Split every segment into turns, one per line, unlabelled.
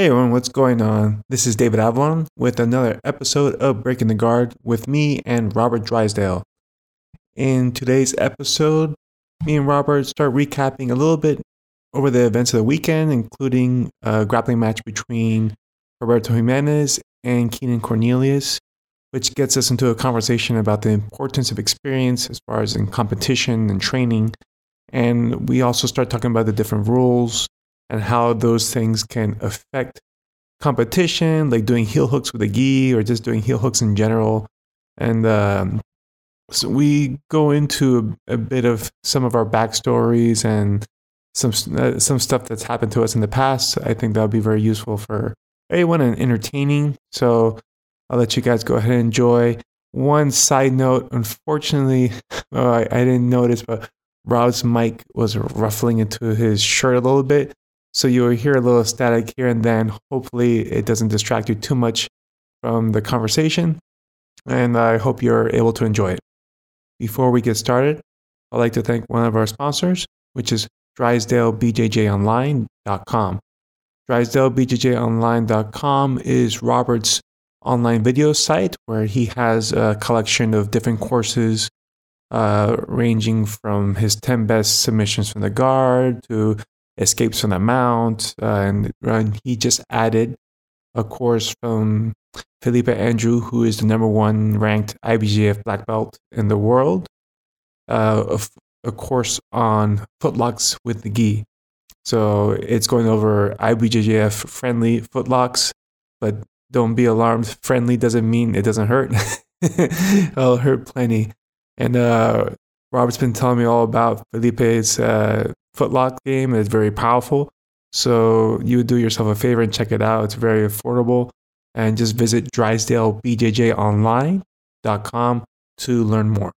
Hey everyone, what's going on? This is David Avalon with another episode of Breaking the Guard with me and Robert Drysdale. In today's episode, me and Robert start recapping a little bit over the events of the weekend, including a grappling match between Roberto Jimenez and Keenan Cornelius, which gets us into a conversation about the importance of experience as far as in competition and training. And we also start talking about the different rules and how those things can affect competition, like doing heel hooks with a gi or just doing heel hooks in general. And um, so we go into a, a, bit of some of our backstories and some uh, some stuff that's happened to us in the past. I think that'll be very useful for anyone and entertaining. So I'll let you guys go ahead and enjoy. One side note, unfortunately, oh, I, I didn't notice, but Rob's mic was ruffling into his shirt a little bit. So you'll hear a little static here and then. Hopefully, it doesn't distract you too much from the conversation. And I hope you're able to enjoy it. Before we get started, I'd like to thank one of our sponsors, which is DrysdaleBJJOnline.com. DrysdaleBJJOnline.com is Robert's online video site where he has a collection of different courses uh, ranging from his 10 best submissions from the guard to escapes from the mount, uh, and, he just added a course from Felipe Andrew, who is the number one ranked IBJJF black belt in the world, uh, a, a course on footlocks with the gi. So it's going over IBJJF friendly footlocks, but don't be alarmed. Friendly doesn't mean it doesn't hurt. It'll hurt plenty. And uh, Robert's been telling me all about Felipe's uh, footlock game. is very powerful. So you would do yourself a favor and check it out. It's very affordable. And just visit drysdalebjjonline.com to learn more.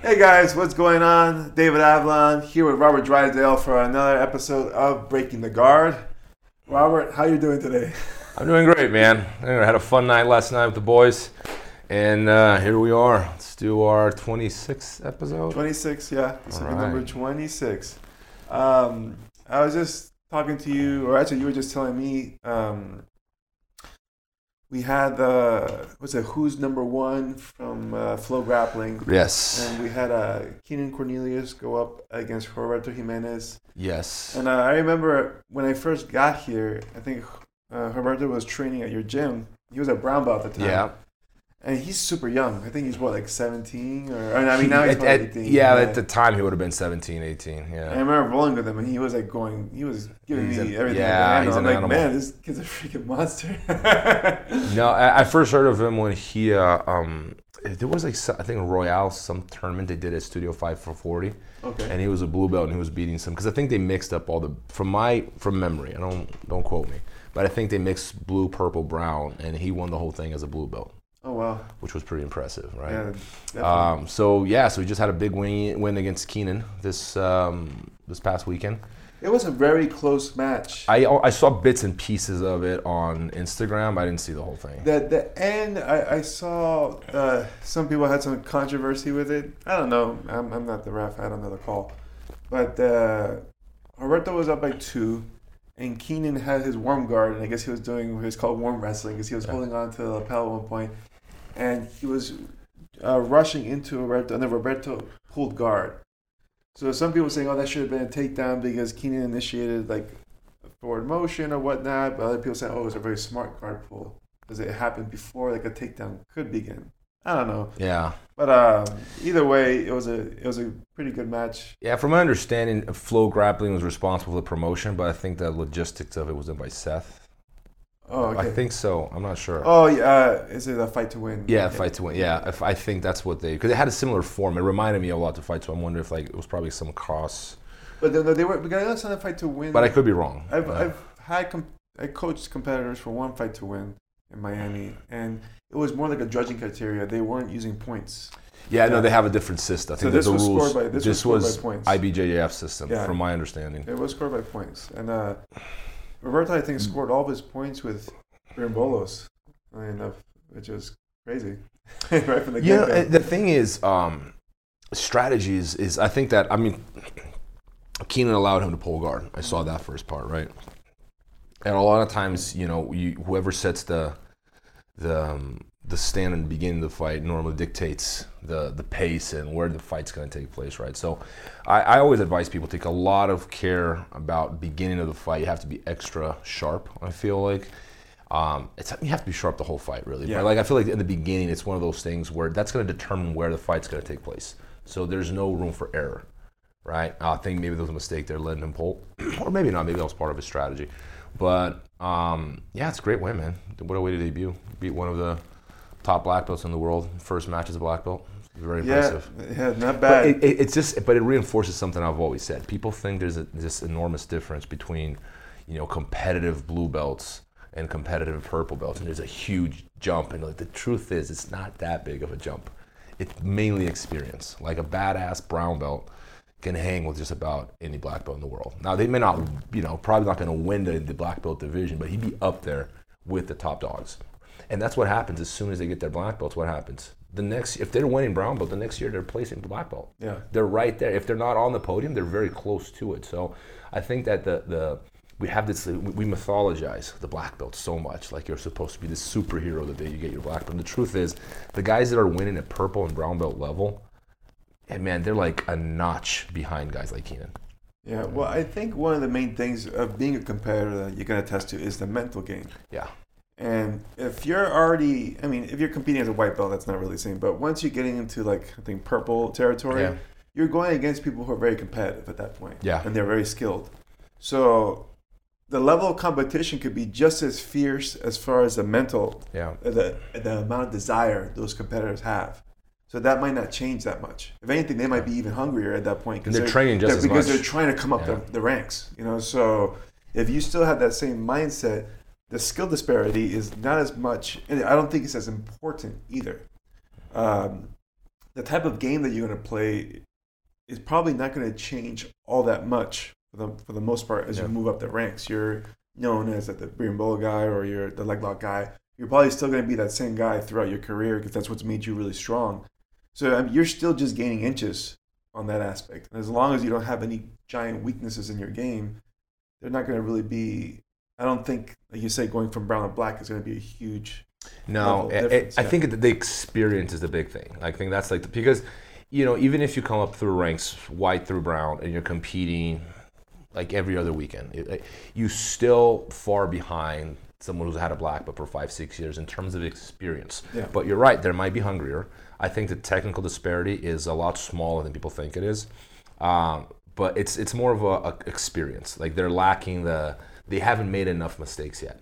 Hey guys, what's going on? David Avalon here with Robert Drysdale for another episode of Breaking the Guard. Robert, how you doing today?
I'm doing great, man. I had a fun night last night with the boys, and uh, here we are. Let's do our 26th episode.
26, yeah. This number 26. Um, I was just talking to you, or actually, you were just telling me. Um, we had the uh, what's it? Who's number one from uh, FloGrappling?
Yes.
And we had uh, Keenan Cornelius go up against Roberto Jimenez.
Yes.
And uh, I remember when I first got here, I think uh, was training at your gym. He was at brown belt at the time.
Yeah.
And he's super young. I think he's what, like 17? Or I mean, now he's
at, at, 18. Yeah, yeah, at the time he would have been 17, 18. Yeah. And
I remember rolling with him, and he was like going, he was giving he's me a, everything. Yeah, he's I'm like, animal. man, this kid's a freaking monster.
no, I, I, first heard of him when he, uh, um, there was like, I think Royale, some tournament they did at Studio 5 for 40.
Okay.
And he was a blue belt and he was beating some, because I think they mixed up all the, from my, from memory, I don't, don't quote me but I think they mixed blue, purple, brown, and he won the whole thing as a blue belt.
Oh wow!
Which was pretty impressive, right? Yeah, um, so yeah, so we just had a big win, win against Keenan this um, this past weekend.
It was a very close match.
I, I saw bits and pieces of it on Instagram. I didn't see the whole thing.
The the end, I, I saw uh, some people had some controversy with it. I don't know. I'm, I'm not the ref. I don't know the call. But uh, Roberto was up by two and Keenan had his worm guard, and I guess he was doing what is called worm wrestling because he was yeah. holding on to the lapel at one point, and he was uh, rushing into Roberto, and then Roberto pulled guard. So some people saying, "Oh, that should have been a takedown because Keenan initiated like a forward motion or whatnot," but other people saying, "Oh, it was a very smart guard pull because it happened before like a takedown could begin." I don't know.
Yeah.
But uh, either way, it was a it was a pretty good match.
Yeah, from my understanding, FloGrappling was responsible for the promotion, but I think the logistics of it was done by Seth.
Oh, okay.
I think so. I'm not sure.
Oh, yeah. Uh, is it a fight to win?
Yeah, fight to win. Yeah, if I think that's what they because it had a similar form. It reminded me a lot to fight. So I'm wondering if like it was probably some cross.
But they, they were because on a fight to win.
But I could be wrong.
I've, I've had I coached competitors for one fight to win in Miami, and it was more like a judging criteria. They weren't using points.
Yeah, no, they have a different system. I think
so this
the
was
rules.
Scored by, this, this was, scored
was by points. IBJJF system, yeah. from my understanding.
It was scored by points, and uh, Roberto, I think, scored all of his points with Berimbolo, enough, which is crazy. right from the
Yeah,
get-go.
and the thing is, um, strategies is I think that I mean, Keenan allowed him to pull guard. I saw that first part, right? And a lot of times, you know, you, whoever sets the the um, the stand in the beginning of the fight normally dictates the the pace and where the fight's going to take place, right? So, I, I always advise people take a lot of care about beginning of the fight. You have to be extra sharp. I feel like. Um, it's you have to be sharp the whole fight, really.
Yeah.
But like I feel like in the beginning, it's one of those things where that's going to determine where the fight's going to take place. So there's no room for error, right? I think maybe there was a mistake there, letting him pull, or maybe not. Maybe that was part of his strategy. But um, yeah, it's a great win, man. What a way to debut! Beat one of the top black belts in the world. First match as a black belt. Very impressive.
yeah, not
But
bad.
it, it, it's just, but it reinforces something I've always said. People think there's a, this enormous difference between, you know, competitive blue belts and competitive purple belts, and there's a huge jump. And like the truth is, it's not that big of a jump. It's mainly experience. Like a badass brown belt can hang with just about any black belt in the world. Now they may not, you know, probably not going to win the, the black belt division, but he'd be up there with the top dogs. And that's what happens as soon as they get their black belts. What happens? The next, if they're winning brown belt, the next year they're placing black belt.
Yeah.
they're right there. If they're not on the podium, they're very close to it. So I think that the the we have this we we mythologize the black belt so much, like you're supposed to be this superhero the day you get your black belt. And the truth is, the guys that are winning at purple and brown belt level, and man, they're like a notch behind guys like Keenan.
yeah, well, I think one of the main things of being a competitor that you can attest to is the mental game.
Yeah,
And if you're already, I mean, if you're competing as a white belt, that's not really the same. But once you're getting into like I think purple territory,
Yeah.
you're going against people who are very competitive at that point.
Yeah.
and they're very skilled. So the level of competition could be just as fierce as far as the mental,
yeah.
the the amount of desire those competitors have. So that might not change that much. If anything, they might be even hungrier at that point
And they're training just
they're- because
much.
they're trying to come up
Yeah.
the, the ranks. You know, so if you still have that same mindset, the skill disparity is not as much, and I don't think it's as important either. Um, the type of game that you're going to play is probably not going to change all that much for the, for the most part as
Yeah.
you move up the ranks. You're known as the Berimbolo guy or you're the leg lock guy. You're probably still going to be that same guy throughout your career because that's what's made you really strong. So I mean, you're still just gaining inches on that aspect. And as long as you don't have any giant weaknesses in your game, they're not going to really be. I don't think, like you say, going from brown to black is going to be a huge.
No,
level
I- I, think that the experience is the big thing. I think that's like the, because, you know, even if you come up through ranks white through brown and you're competing like every other weekend, it, it- you still far behind someone who's had a black belt for five six years in terms of experience.
Yeah.
But you're right, there might be hungrier. I think the technical disparity is a lot smaller than people think it is. Um, but it's it's more of a, a experience. Like they're lacking the they haven't made enough mistakes yet.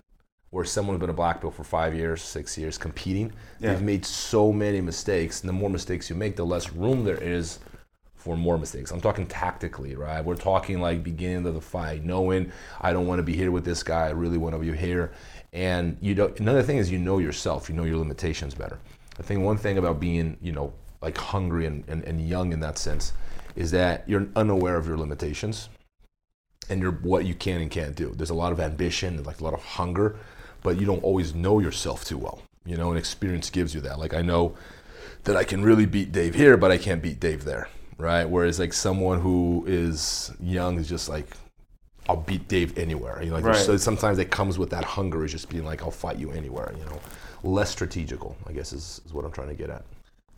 Where someone's been a black belt for five years, six years competing,
Yeah.
they've made so many mistakes, and the more mistakes you make, the less room there is for more mistakes. I'm talking tactically, right? We're talking like beginning of the fight, knowing I don't want to be here with this guy, I really want to be here. And you don't another thing is you know yourself, you know your limitations better. I think one thing about being, you know, like hungry and, and, and young in that sense is that you're unaware of your limitations and you're what you can and can't do. There's a lot of ambition and like a lot of hunger, but you don't always know yourself too well. You know, and experience gives you that. Like I know that I can really beat Dave here, but I can't beat Dave there, right? Whereas like someone who is young is just like, I'll beat Dave anywhere. You know, like
Right.
so sometimes it comes with that hunger, is just being like, I'll fight you anywhere. You know, less strategical, I guess is, is what I'm trying to get at.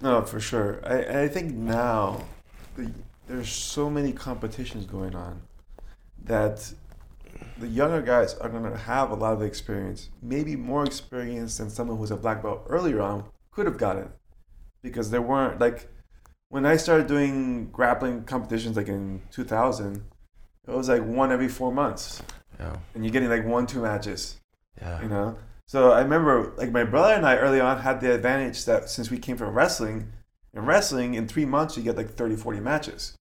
No, for sure. I, I think now the, there's so many competitions going on that the younger guys are going to have a lot of experience, maybe more experience than someone who's a black belt earlier on could have gotten, because there weren't like when I started doing grappling competitions like in 2000, it was like one every four months,
Yeah,
and you're getting like one two matches.
Yeah,
you know? So i remember like my brother and i early on had the advantage that since we came from wrestling in wrestling in three months you get like 30 40 matches.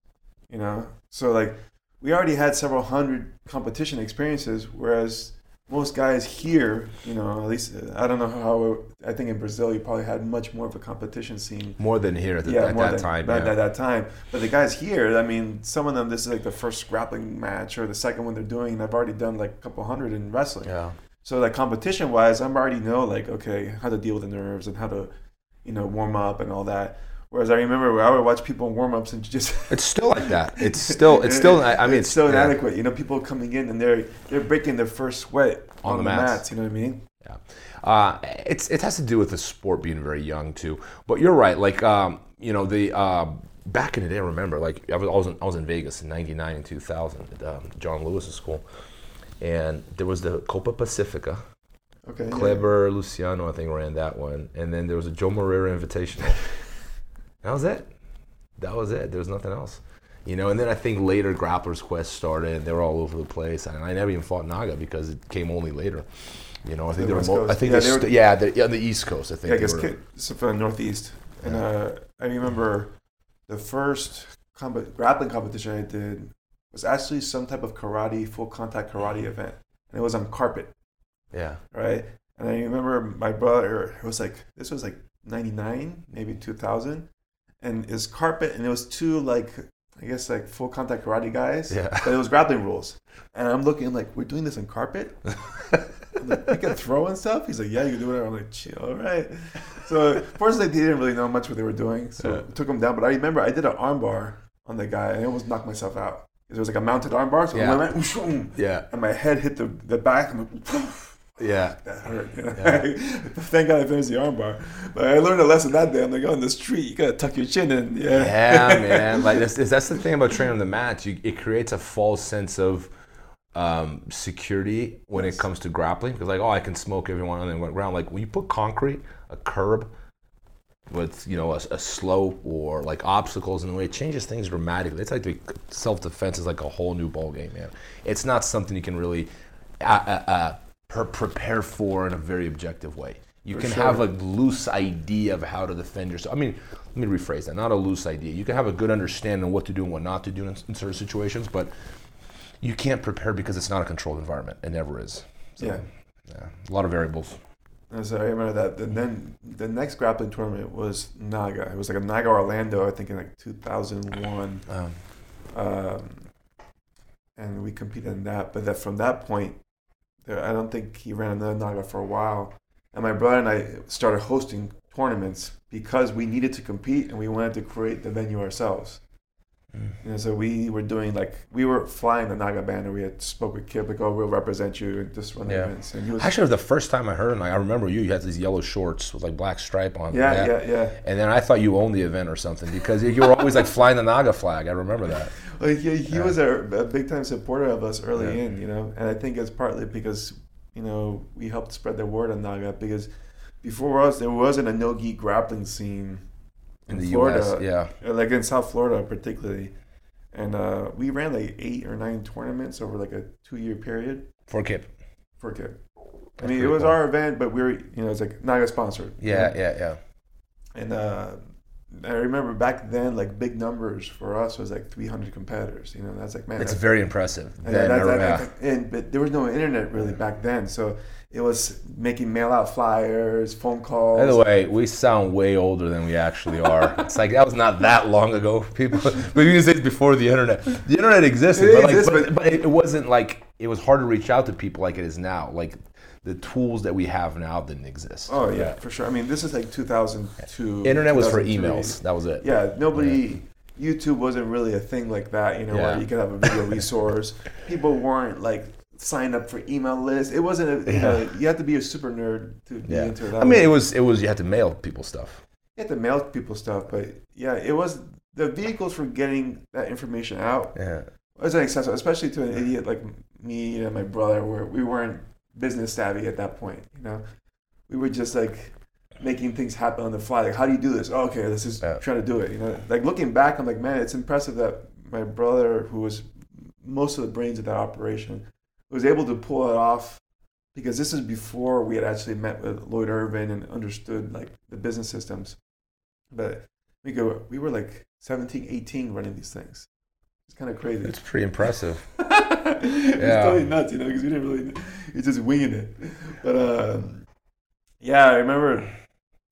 You know? So like we already had several hundred competition experiences whereas most guys here you know at least uh, i don't know how i think in brazil you probably had much more of a competition scene
more than here at, the,
yeah,
at
more
that
than-
time.
At,
yeah.
at that time. But the guys here, I mean, some of them, this is like the first grappling match or the second one they're doing. And I've already done like a couple hundred in wrestling.
yeah.
So like competition wise, I'm already know like okay how to deal with the nerves and how to you know, warm up and all that. Whereas I remember I would watch people in warm ups and just
It's still like that. It's still. It's still. I mean,
it's still
yeah.
inadequate. You know, people coming in and they're they're breaking their first sweat
On
on,
the mats.
mats. You know what I mean?
Yeah, uh, it's it has to do with the sport being very young too. But you're right. Like um, you know the uh, back in the day, I remember like I was I was in, I was in Vegas in '99 and 2000 at um, John Lewis's school, and there was the Copa Pacifica.
Okay. yeah.
Kleber Luciano, I think, ran that one, and then there was a Joe Moreira Invitational. that was it. That was it. There was nothing else. You know, and then I think later Grappler's Quest started, and they were all over the place. And I never even fought Naga because it came only later. You know, I think
The
they were.
West
Mo- I think
Yeah,
they
were-
st- yeah, they're- yeah, on the East Coast. I think
Yeah,
they
because
were.
so from the Northeast, and uh, I remember the first combat, grappling competition I did was actually some type of karate, full contact karate event, and it was on carpet,
Yeah,
right? And I remember my brother. It was like this was like '99, maybe 2000, and it's carpet, and it was two like I guess like full contact karate guys,
Yeah.
but it was grappling rules, and I'm looking like we're doing this on carpet. Like, we can throw and stuff. He's like, yeah, you can do whatever. I'm like, chill, all right. So fortunately, they didn't really know much what they were doing, so
Yeah.
took them down. But I remember I did an armbar on the guy, and I almost knocked myself out. It was like a mounted armbar, so
Yeah.
I went,
yeah,
and my head hit the the back. I'm like,
yeah.
that hurt. you know?
Yeah.
Thank God I finished the armbar. But I learned a lesson that day. I'm like, oh, in the street, you gotta tuck your chin in. Yeah,
yeah, man. Like that's, that's the thing about training on the mat. You, it creates a false sense of um, security when it comes to grappling. Because like, oh, I can smoke everyone on the ground. Like when you put concrete, a curb with you know a, a slope or like obstacles in the way, it changes things dramatically. It's like the self defense is like a whole new ball game, man. It's not something you can really uh, uh, uh, per- prepare for in a very objective way. You
For
can
sure.
have a loose idea of how to defend yourself. I mean, let me rephrase that. Not a loose idea. You can have a good understanding of what to do and what not to do in, in certain situations, but you can't prepare because it's not a controlled environment. It never is. So,
Yeah.
yeah, a lot of variables.
And so I remember that. And then the next grappling tournament was Naga. It was like a Naga Orlando, I think in like 2001.
Um,
um, and we competed in that. But that from that point, I don't think he ran another Naga for a while. And my brother and I started hosting tournaments because we needed to compete and we wanted to create the venue ourselves.
Mm.
Know, so we were doing like we were flying the Naga banner. We had spoke with Kipp like, "Oh, we'll represent you and just run the
Yeah.
events." And he was,
Actually, the first time I heard him, like, I remember you. You had these yellow shorts with like black stripe on.
yeah, yeah, yeah.
And then I thought you owned the event or something because you were always like flying the Naga flag. I remember that.
Like he, he
Yeah.
was a, a big time supporter of us early
Yeah.
in, you know, and I think it's partly because you know we helped spread the word on Naga because before us there wasn't a no gi grappling scene
In,
in,
the
Florida,
U.S., yeah.
uh, like in South Florida particularly, and uh, we ran like eight or nine tournaments over like a two year period
For Kipp.
for Kipp. I mean, it was
cool.
our event, but we were you know it's like Naga sponsored. you
Yeah,
know?
yeah, yeah.
And uh, I remember back then, like big numbers for us was like 300 competitors. You know, that's like man,
It's
that's-
very impressive.
And,
Then,
that's-
I-
that-
yeah.
and but there was no internet really back then, so it was making mail out flyers, phone calls.
By the way, we sound way older than we actually are. it's like that was not that long ago. People, but you can say it's before the internet. The internet existed, but, like,
exists,
but,
but-
it wasn't like it was hard to reach out to people like it is now. Like the tools that we have now didn't exist.
oh yeah, for sure. I mean, this is like 2002.
Internet was for emails. That was it.
Yeah, nobody. YouTube wasn't really a thing like that. You know,
Yeah.
where you could have a video resource. People weren't like signed up for email lists. It wasn't. A, you, know, you had to be a super nerd to be
Yeah.
into it. that
I mean,
way.
it was it was you had to mail people stuff.
you had to mail people stuff, but yeah, it was the vehicles for getting that information out
Yeah.
wasn't accessible, especially to an idiot like me and my brother, where we weren't business savvy at that point. You know, we were just like making things happen on the fly. Like, how do you do this? Oh, okay, let's just
Yeah.
try to do it. You know, like looking back, I'm like, man, it's impressive that my brother, who was most of the brains of that operation, was able to pull it off. Because this is before we had actually met with Lloyd Irvin and understood like the business systems. But we go, we were like 17, 18 running these things. It's kind of crazy.
It's pretty impressive.
it's
Yeah.
totally nuts, you know, because we didn't really, you're just winging it. But um, yeah, I remember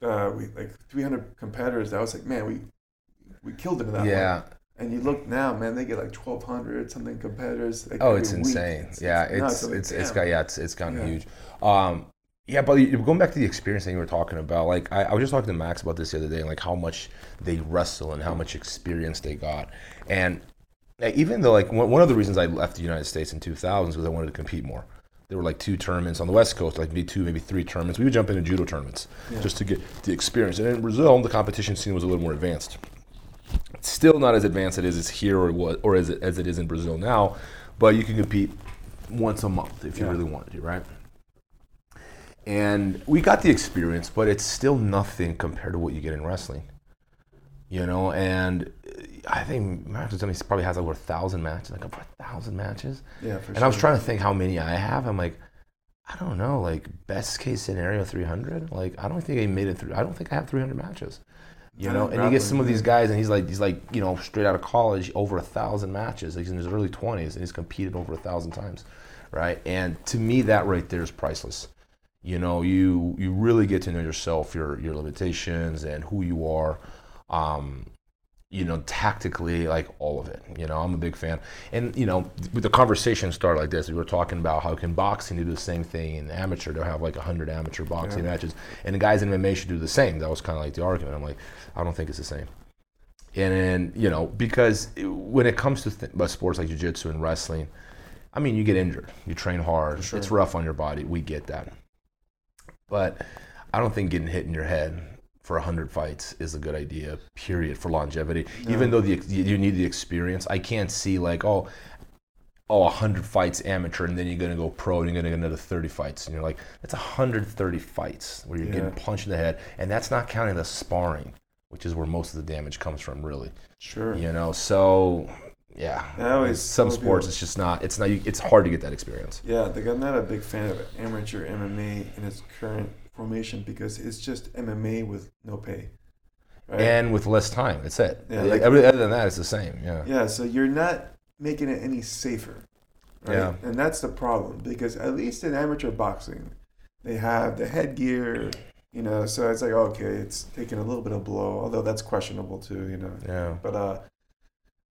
uh, we like 300 competitors. I was like, man, we we killed them in that one.
Yeah.
And you look now, man, they get like 1,200 something competitors.
Oh, it's insane. yeah,
nuts.
it's
like,
it's it's got yeah, it's it's gotten
Yeah.
huge. Um, Yeah, but going back to the experience that you were talking about, like I, I was just talking to Max about this the other day, like how much they wrestle and how much experience they got, and even though like one, of the reasons I left the United States in 2000s was I wanted to compete more. There were like two tournaments on the West Coast, like maybe two, maybe three tournaments. We would jump into judo tournaments just to get the experience. And in Brazil, the competition scene was a little more advanced. It's still not as advanced as it is here or what, or as it, as it is in Brazil now, but you can compete once a month if you
Yeah.
really wanted to, right? And we got the experience, but it's still nothing compared to what you get in wrestling. You know, and I think Max was telling me he probably has over a thousand matches, like over a thousand matches.
Yeah, for
And I was trying to think how many I have. I'm like, I don't know, like best case scenario 300. Like I don't think I made it through. I don't think I have 300 matches. You know, and you get some of these guys, and he's like, he's like, you know, straight out of college, over a thousand matches. He's in his early 20s, and he's competed over a thousand times, right? And to me, that right there is priceless. You know, you you really get to know yourself, your your limitations, and who you are. Um, you know, tactically, like all of it. You know, I'm a big fan. And, you know, with the conversation started like this, we were talking about how can boxing do the same thing in amateur? They'll have like 100 amateur boxing
Yeah.
matches. And the guys in MMA should do the same. That was kind of like the argument. I'm like, I don't think it's the same. And then, you know, because when it comes to th- sports like jiu-jitsu and wrestling, I mean, you get injured. You train hard.
sure.
It's rough on your body. We get that. But I don't think getting hit in your head for 100 fights is a good idea, period, for longevity. Even though the, you need the experience, I can't see like, oh, oh, 100 fights amateur, and then you're going to go pro, and you're going to get another 30 fights. And you're like, that's 130 fights where you're getting punched in the head. And that's not counting the sparring, which is where most of the damage comes from, really.
Sure.
You know, so yeah. Some sports,
people-
it's just not, it's not, it's hard to get that experience.
Yeah, like I'm not a big fan of amateur MMA in its current formation because it's just MMA with no pay. Right?
And with less time, that's it.
Yeah,
like, other than that, it's the same. Yeah.
yeah, so you're not making it any safer. Right?
Yeah.
And that's the problem because at least in amateur boxing, they have the headgear, you know, so it's like, okay, it's taking a little bit of blow, although that's questionable too, you know.
Yeah.
But uh,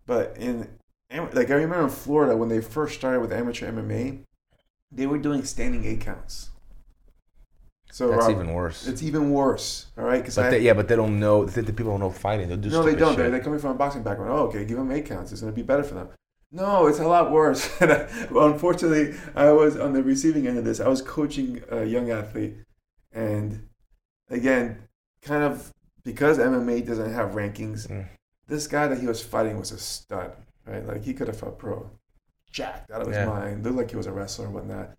but in like I remember in Florida when they first started with amateur MMA, they were doing standing eight counts. So
That's
Robert,
even worse.
it's even worse. All right, because
But
I
they, yeah, but they don't know. The, the people don't know fighting. They'll do
no, they don't. They're, they're coming from a boxing background. Oh, okay, give them eight counts. It's gonna be better for them. No, it's a lot worse. And I, well, unfortunately, I was on the receiving end of this. I was coaching a young athlete, and again, kind of because MMA doesn't have rankings,
Mm.
this guy that he was fighting was a stud, right? Like he could have fought pro, jacked out of his
Yeah.
mind, looked like he was a wrestler and whatnot.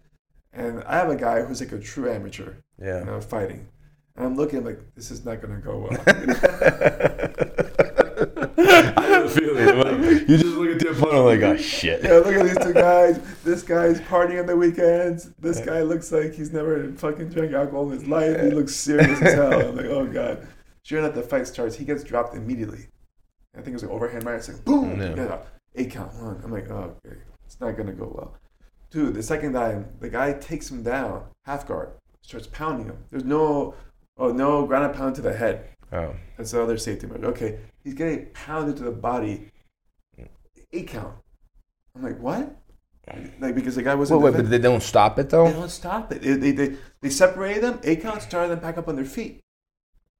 And I have a guy who's like a true amateur,
yeah.
you know, fighting. And I'm looking like this is not gonna go well.
I have a feeling. Like, you just look at your opponent like, oh shit.
Yeah, look at these two guys. This guy's partying on the weekends. This guy looks like he's never fucking drank alcohol in his life. He looks serious as hell. I'm like, oh god. Sure enough, the fight starts. He gets dropped immediately. I think it was an overhand right. It's like boom,
yeah,
eight count one. I'm like, oh, okay, it's not gonna go well. Dude, the second time, the guy takes him down, half guard, starts pounding him. There's no, oh no, ground and pound to the head.
Oh.
That's the other safety measure. Okay, he's getting pounded to the body. Eight count. I'm like, what? Like because the guy wasn't.
wait, but they don't stop it though?
they don't stop it. They, they, they, they separated them. Eight count started them back up on their feet.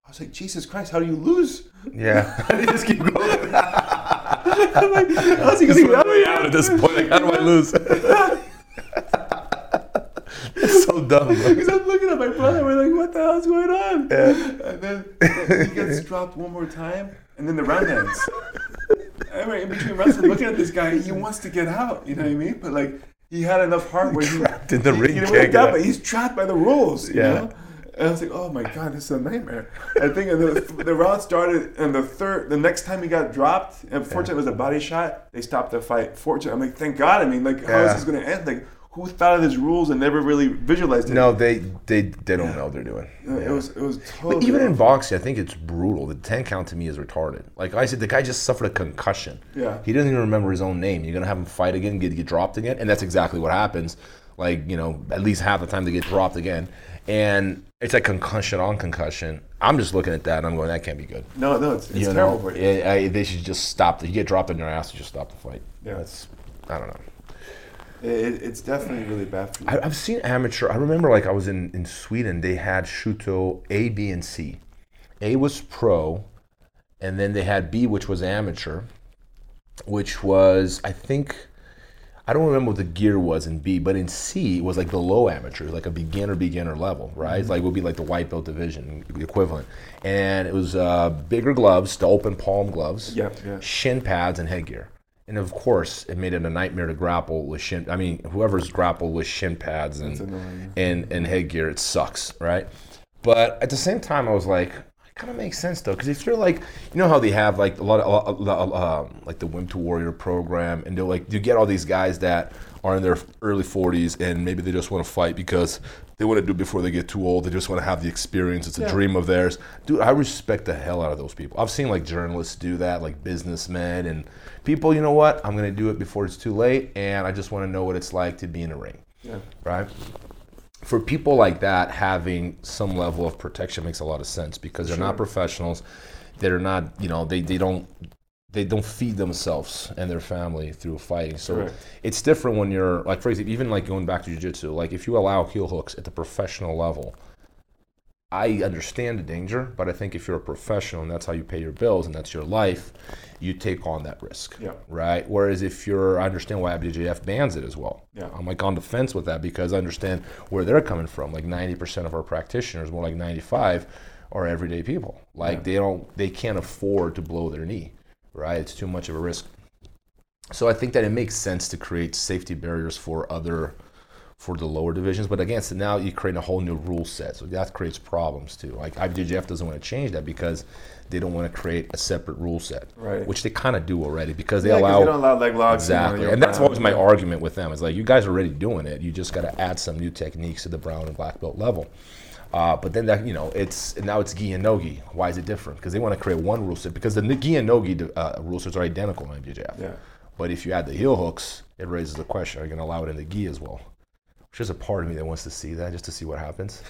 I was like, Jesus Christ, how do you lose?
Yeah.
they just keep going. I'm like, how's he gonna
is
get out of
at this point. Like, how do I lose? So dumb.
Because I'm looking at my brother, we're like, what the hell's going on?
Yeah.
And then he gets dropped one more time, and then the round ends. And we're in between wrestling, looking at this guy, he wants to get out, you know what I mean? But like, he had enough heart where he
Trapped in the
he,
ring,
He didn't
can't
wake
get
up,
out.
but he's trapped by the rules, you
Yeah.
know? And I was like, oh my god, this is a nightmare. I think the, the round started, and the third, the next time he got dropped, and fortunately it was a body shot. They stopped the fight. Fortunately, I'm like, thank God. I mean, like, how is
Yeah.
this going to end? Like, who thought of these rules and never really visualized it?
No, they they they don't know what they're doing.
No, it was it was totally.
But even in boxing, I think it's brutal. The ten count to me is retarded. Like I said, the guy just suffered a concussion.
Yeah.
He doesn't even remember his own name. You're gonna have him fight again, get get dropped again, and that's exactly what happens. Like you know, at least half the time they get dropped again, and it's like concussion on concussion. I'm just looking at that and I'm going, that can't be good.
no, no, it's, it's
you
terrible for you.
I- I- they should just stop. You get dropped in your ass, you just stop the fight.
Yeah.
That's I don't know.
It, it's definitely really bad for you.
I, I've seen amateur. I remember like I was in, in Sweden. They had Shooto A, B, and C. A was pro, and then they had B, which was amateur, which was I think I don't remember what the gear was in B, but in C it was like the low amateur, like a beginner beginner level, right? It's like it would be like the white belt division equivalent, and it was uh, bigger gloves, the open palm gloves,
Yep, yeah.
shin pads, and headgear. And of course, it made it a nightmare to grapple with shin. I mean, whoever's grappled with shin pads and and and headgear, it sucks, right? But at the same time, I was like, it kind of makes sense though, because if you're like, you know how they have like a lot of a lot, um, like the Wimp 2 Warrior program, and they're like, you get all these guys that are in their early 40s, and maybe they just want to fight because they want to do it before they get too old. They just want to have the experience. It's a
Yeah.
dream of theirs. Dude, I respect the hell out of those people. I've seen like journalists do that, like businessmen and people. You know what? I'm gonna do it before it's too late, and I just want to know what it's like to be in a ring
Yeah.
right? For people like that, having some level of protection makes a lot of sense because they're not professionals. They're not, you know, they, they don't they don't feed themselves and their family through fighting. So
Correct.
it's different when you're like, for example, even like going back to jujitsu. Like if you allow heel hooks at the professional level, I understand the danger, but I think if you're a professional and that's how you pay your bills and that's your life, you take on that risk.
Yeah.
Right. Whereas if you're, I understand why IBJJF bans it as well.
Yeah.
I'm like on the fence with that because I understand where they're coming from. Like 90% of our practitioners, more like 95, are everyday people. Like
Yeah.
they don't, they can't afford to blow their knee. Right. It's too much of a risk. So I think that it makes sense to create safety barriers for other for the lower divisions. But again, so now you create a whole new rule set. So that creates problems too. Like IBJJF doesn't want to change that because they don't want to create a separate rule set.
Right.
Which they kind of do already because they
Yeah,
allow
you don't allow leg locks.
Exactly. And that's always my argument with them. It's like you guys are already doing it. You just got to add some new techniques to the brown and black belt level. Uh, but then that you know it's now it's gi and no gi. Why is it different? Because they want to create one rule set because the gi and no gi uh, rule sets are identical in IBJJF.
Yeah.
But if you add the heel hooks, it raises the question: Are you going to allow it in the gi as well? Which is a part of me that wants to see that just to see what happens.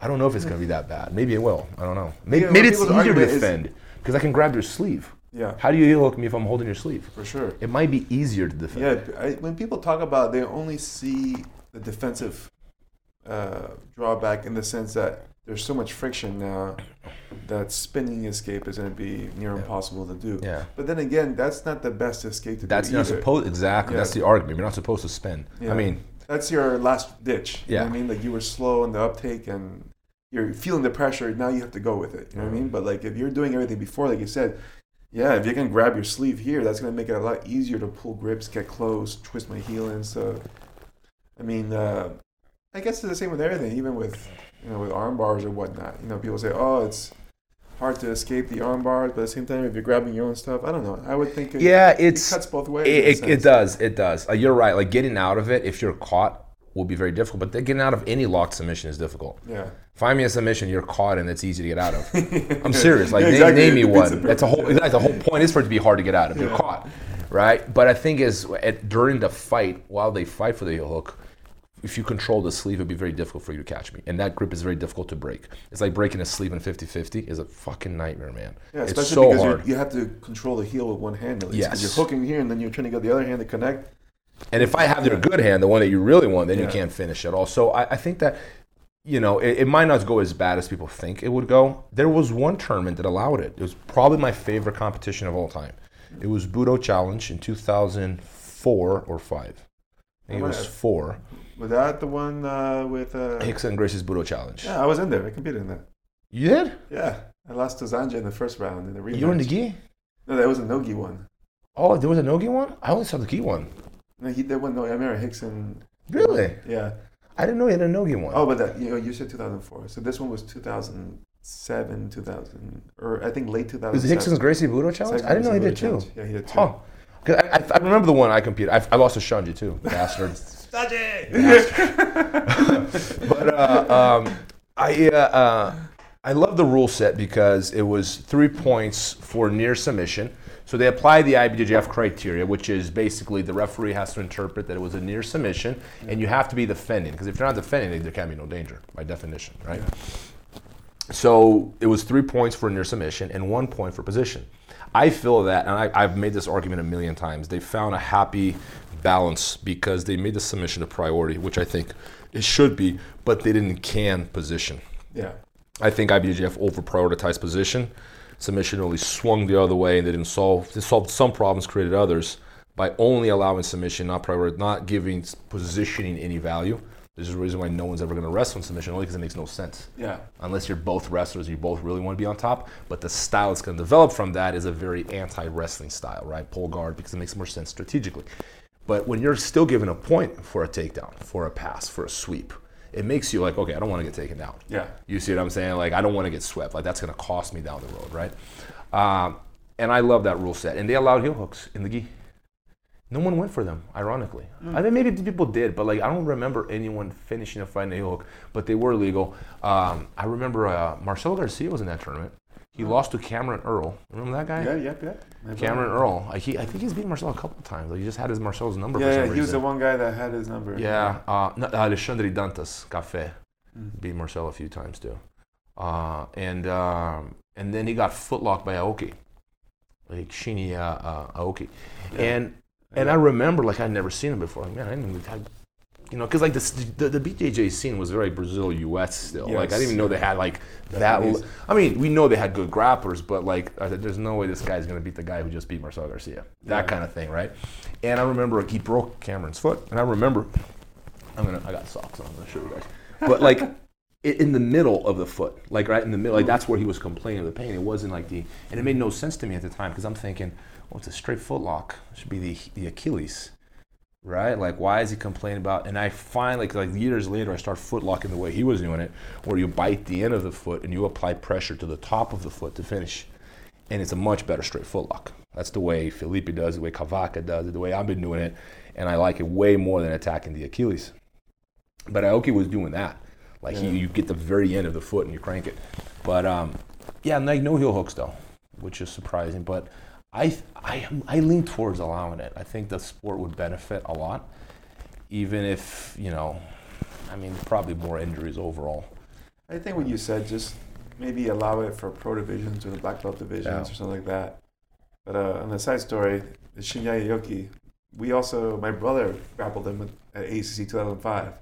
I don't know if it's going to be that bad. Maybe it will. I don't know. Maybe,
Yeah,
maybe it's easier to defend because I can grab your sleeve.
Yeah.
How do you heel hook me if I'm holding your sleeve?
For sure.
It might be easier to defend.
Yeah, I, when people talk about, they only see the defensive uh, drawback in the sense that there's so much friction now that spinning escape is going to be near impossible to do.
Yeah.
But then again, that's not the best escape to
That's
do
That's
not
supposed exactly. That's the argument. You're not supposed to spin.
Yeah.
I mean,
That's your last ditch. You
Yeah.
I mean? Like you were slow in the uptake and you're feeling the pressure. Now you have to go with it. You know what I mean? But like if you're doing everything before, like you said, yeah, if you can grab your sleeve here, that's going to make it a lot easier to pull grips, get close, twist my heel in. So, I mean, uh, I guess it's the same with everything, even with, you know, with arm bars or whatnot. You know, people say, oh, it's hard to escape the arm bars, but at the same time, if you're grabbing your own stuff, I don't know. I would think it,
yeah,
it cuts both ways.
it, it, it does. It does. Uh, you're right. Like getting out of it, if you're caught, will be very difficult. But getting out of any locked submission is difficult.
Yeah.
Find me a submission you're caught in that's easy to get out of. I'm serious. Like
Yeah,
name,
exactly.
name me
defeats the
one. That's a whole. That's the whole point is for it to be hard to get out of. You're caught, right? But I think is at, during the fight, while they fight for the heel hook, if you control the sleeve, it'd be very difficult for you to catch me. And that grip is very difficult to break. It's like breaking a sleeve in 50-50 is a fucking nightmare, man.
Yeah,
it's so
because
hard.
You're, have to control the heel with one hand at least.
Yes.
you're hooking here and then you're trying to get the other hand to connect.
And if I have their good hand, the one that you really want, then you can't finish at all. So I, I think that, you know, it, it might not go as bad as people think it would go. There was one tournament that allowed it. It was probably my favorite competition of all time. It was Budo Challenge in 2004 or 5. I think it was 4.
Was that the one uh, with. Uh,
and Gracie's Budo Challenge.
yeah, I was in there. I competed in that.
You did?
Yeah. I lost to Zanja in the first round in the rematch.
You were in the gi?
No, that was a Nogi one.
Oh, there was a no-gi one? I only saw the gi one.
No, he did one. No, I remember Rickson.
Really?
Yeah.
I didn't know he had a no-gi one.
Oh, but that you know you said 2004. So this one was 2007, 2000, or I think late 2000.
was it Rickson's Gracie Budo Challenge? I didn't know he did too.
Yeah, he did too.
Huh. I, I, I remember the one I competed. I, I lost to Shanji too, bastard. but uh, um, I uh, uh, I love the rule set because it was three points for near submission. So they apply the IBJJF criteria, which is basically the referee has to interpret that it was a near submission, and you have to be defending because if you're not defending, there can be no danger by definition, right? So it was three points for near submission and one point for position. I feel that, and I, I've made this argument a million times. They found a happy balance because they made the submission a priority, which I think it should be, but they didn't can position.
Yeah.
I think IBJJF over prioritized position. Submission only swung the other way, and they didn't solve. They solved some problems, created others by only allowing submission, not priority, not giving positioning any value. This is the reason why no one's ever going to wrestle in submission, only because it makes no sense.
Yeah.
Unless you're both wrestlers, you both really want to be on top. But the style that's going to develop from that is a very anti-wrestling style, right? Pole guard because it makes more sense strategically. But when you're still given a point for a takedown, for a pass, for a sweep, it makes you like, okay, I don't want to get taken down.
Yeah.
You see what I'm saying? Like, I don't want to get swept. Like, that's going to cost me down the road, right? Um, and I love that rule set. And they allowed heel hooks in the gi. No one went for them, ironically. I think maybe people did, but like I don't remember anyone finishing a fight in a heel hook. But they were legal. Um, I remember uh, Marcelo Garcia was in that tournament. He lost to Cameron Earl. Remember that guy?
Yeah, yep, yep.
Cameron. Earl. Like, he, I think he's beaten Marcel a couple of times. Like, he just had his Marcel's number for
Yeah, yeah, he was the one guy that had his number.
Yeah, uh, no, Alexandre Dantas, Café,
Mm.
beat Marcel a few times too, uh, and um, and then he got footlocked by Aoki, like Shinya uh, Aoki,
Yeah.
and and I remember like I'd never seen him before. Like, man, I didn't, I, you know, because like this, the the BJJ scene was very Brazil U.S. still. Like I didn't even know they had like that.
Japanese.
I mean, we know they had good grapplers, but like, uh, I there's no way this guy's gonna beat the guy who just beat Marcelo Garcia. That
Yeah.
kind of thing, right? And I remember he broke Cameron's foot, and I remember I'm gonna. I got socks on. I'm gonna show you guys. But like, in the middle of the foot, like right in the middle, like that's where he was complaining of the pain. It wasn't like the, and it made no sense to me at the time because I'm thinking, well, it's a straight foot lock. It should be the the Achilles, right? Like, why is he complaining about? And I find like like years later, I start foot locking the way he was doing it, where you bite the end of the foot and you apply pressure to the top of the foot to finish, and it's a much better straight foot lock. That's the way Felipe does, the way Cavaca does it, the way I've been doing it, and I like it way more than attacking the Achilles. But Aoki was doing that. Like he, you get the very end of the foot and you crank it. But um, yeah, like no heel hooks though, which is surprising. But I, I, I lean towards allowing it. I think the sport would benefit a lot, even if you know, I mean, probably more injuries overall.
I think what you said, just maybe allow it for pro divisions or the black belt divisions
Yeah.
or something like that. But uh, on the side story, the Shinya Aoki, we also, my brother grappled him with, at ADCC 2005.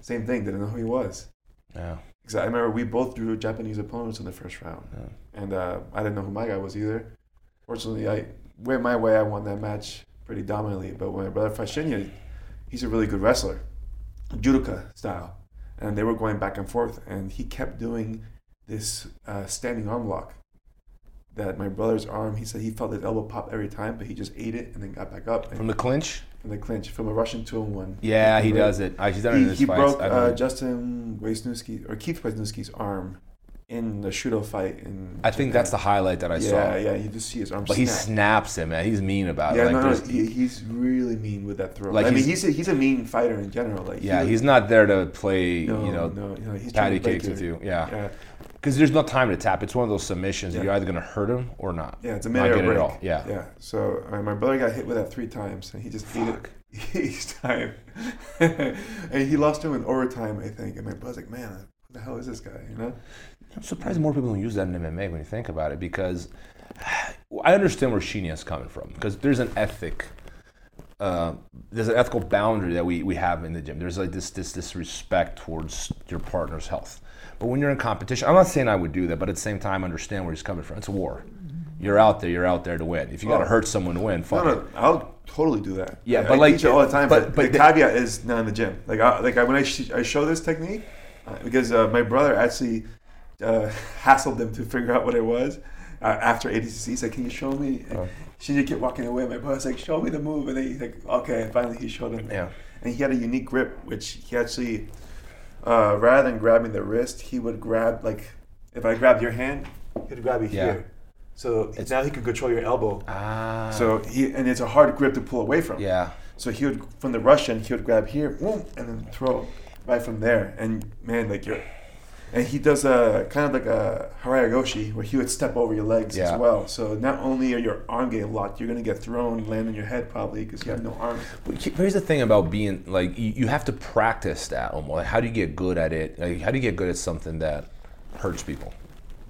Same thing, didn't know who he was.
Yeah,
Because I remember we both drew Japanese opponents in the first round.
yeah.
And uh, I didn't know who my guy was either. Fortunately, I went my way. I won that match pretty dominantly. But my brother fought Shinya, he's a really good wrestler, judoka style. And they were going back and forth. And he kept doing this uh, standing arm lock. That my brother's arm, he said he felt his elbow pop every time, but he just ate it and then got back up
From the clinch.
in the clinch from a Russian two and one.
Yeah, he does it. I, he's done it in
He,
his
he
fights.
broke uh, Justin Wisniewski or Keith Wisniewski's arm in the Shooto fight. In
I think that's the highlight that I
yeah,
saw.
yeah. Yeah, you just see his arm.
But he snaps him, man. He's mean about
Yeah,
it. Like,
no, no, he, he's really mean with that throw.
Like,
I mean,
he's-
he's a, he's a mean fighter in general. Like,
yeah,
he,
he's not there to play,
no,
you know,
no, no, he's
patty cakes with you. Yeah.
Yeah,
Because there's no time to tap. It's one of those submissions
Yeah.
you're either going to hurt him or not.
yeah, it's a
Not
minute
get
or
it all. Yeah.
yeah. So uh, my brother got hit with that three times, and he just ate
Fuck.
it each time. and he lost him in overtime, I think. And my brother's like, man, who the hell is this guy? You know?
I'm surprised more people don't use that in MMA when you think about it because I understand where Shinya is coming from because there's an ethic. Uh, there's an ethical boundary that we, we have in the gym. There's like this this this respect towards your partner's health. But when you're in competition, I'm not saying I would do that, but at the same time, understand where he's coming from. It's a war. You're out there. You're out there to win. If you got to
Oh.
hurt someone to win, fuck
no,
it.
I'll totally do that.
Yeah,
I,
but
I
like-
teach it all the time.
but-
But,
but
the
the-
caveat is not in the gym. Like, I, like I, when I, sh- I show this technique, uh, because uh, my brother actually uh, hassled them to figure out what it was. Uh, after ADCC, he said, "Can you show me?"
Oh.
Shinji kept walking away. My brother's like, "Show me the move," and then he's like, "Okay." And finally, he showed him.
Yeah.
And he had a unique grip, which he actually, uh, rather than grabbing the wrist, he would grab like, if I grabbed your hand, he'd grab you
Yeah.
here. So
It's-
now he could control your elbow.
Ah.
So he and it's a hard grip to pull away from.
yeah.
So he would from the Russian, he would grab here, boom, and then throw right from there. And man, like you're, and he does a kind of like a haraigoshi where he would step over your legs
Yeah.
as well. So not only are your arm getting locked, you're gonna get thrown, land on your head probably because you have no arms.
But here's the thing about being like you, you have to practice that almost. Like, how do you get good at it? Like, how do you get good at something that hurts people?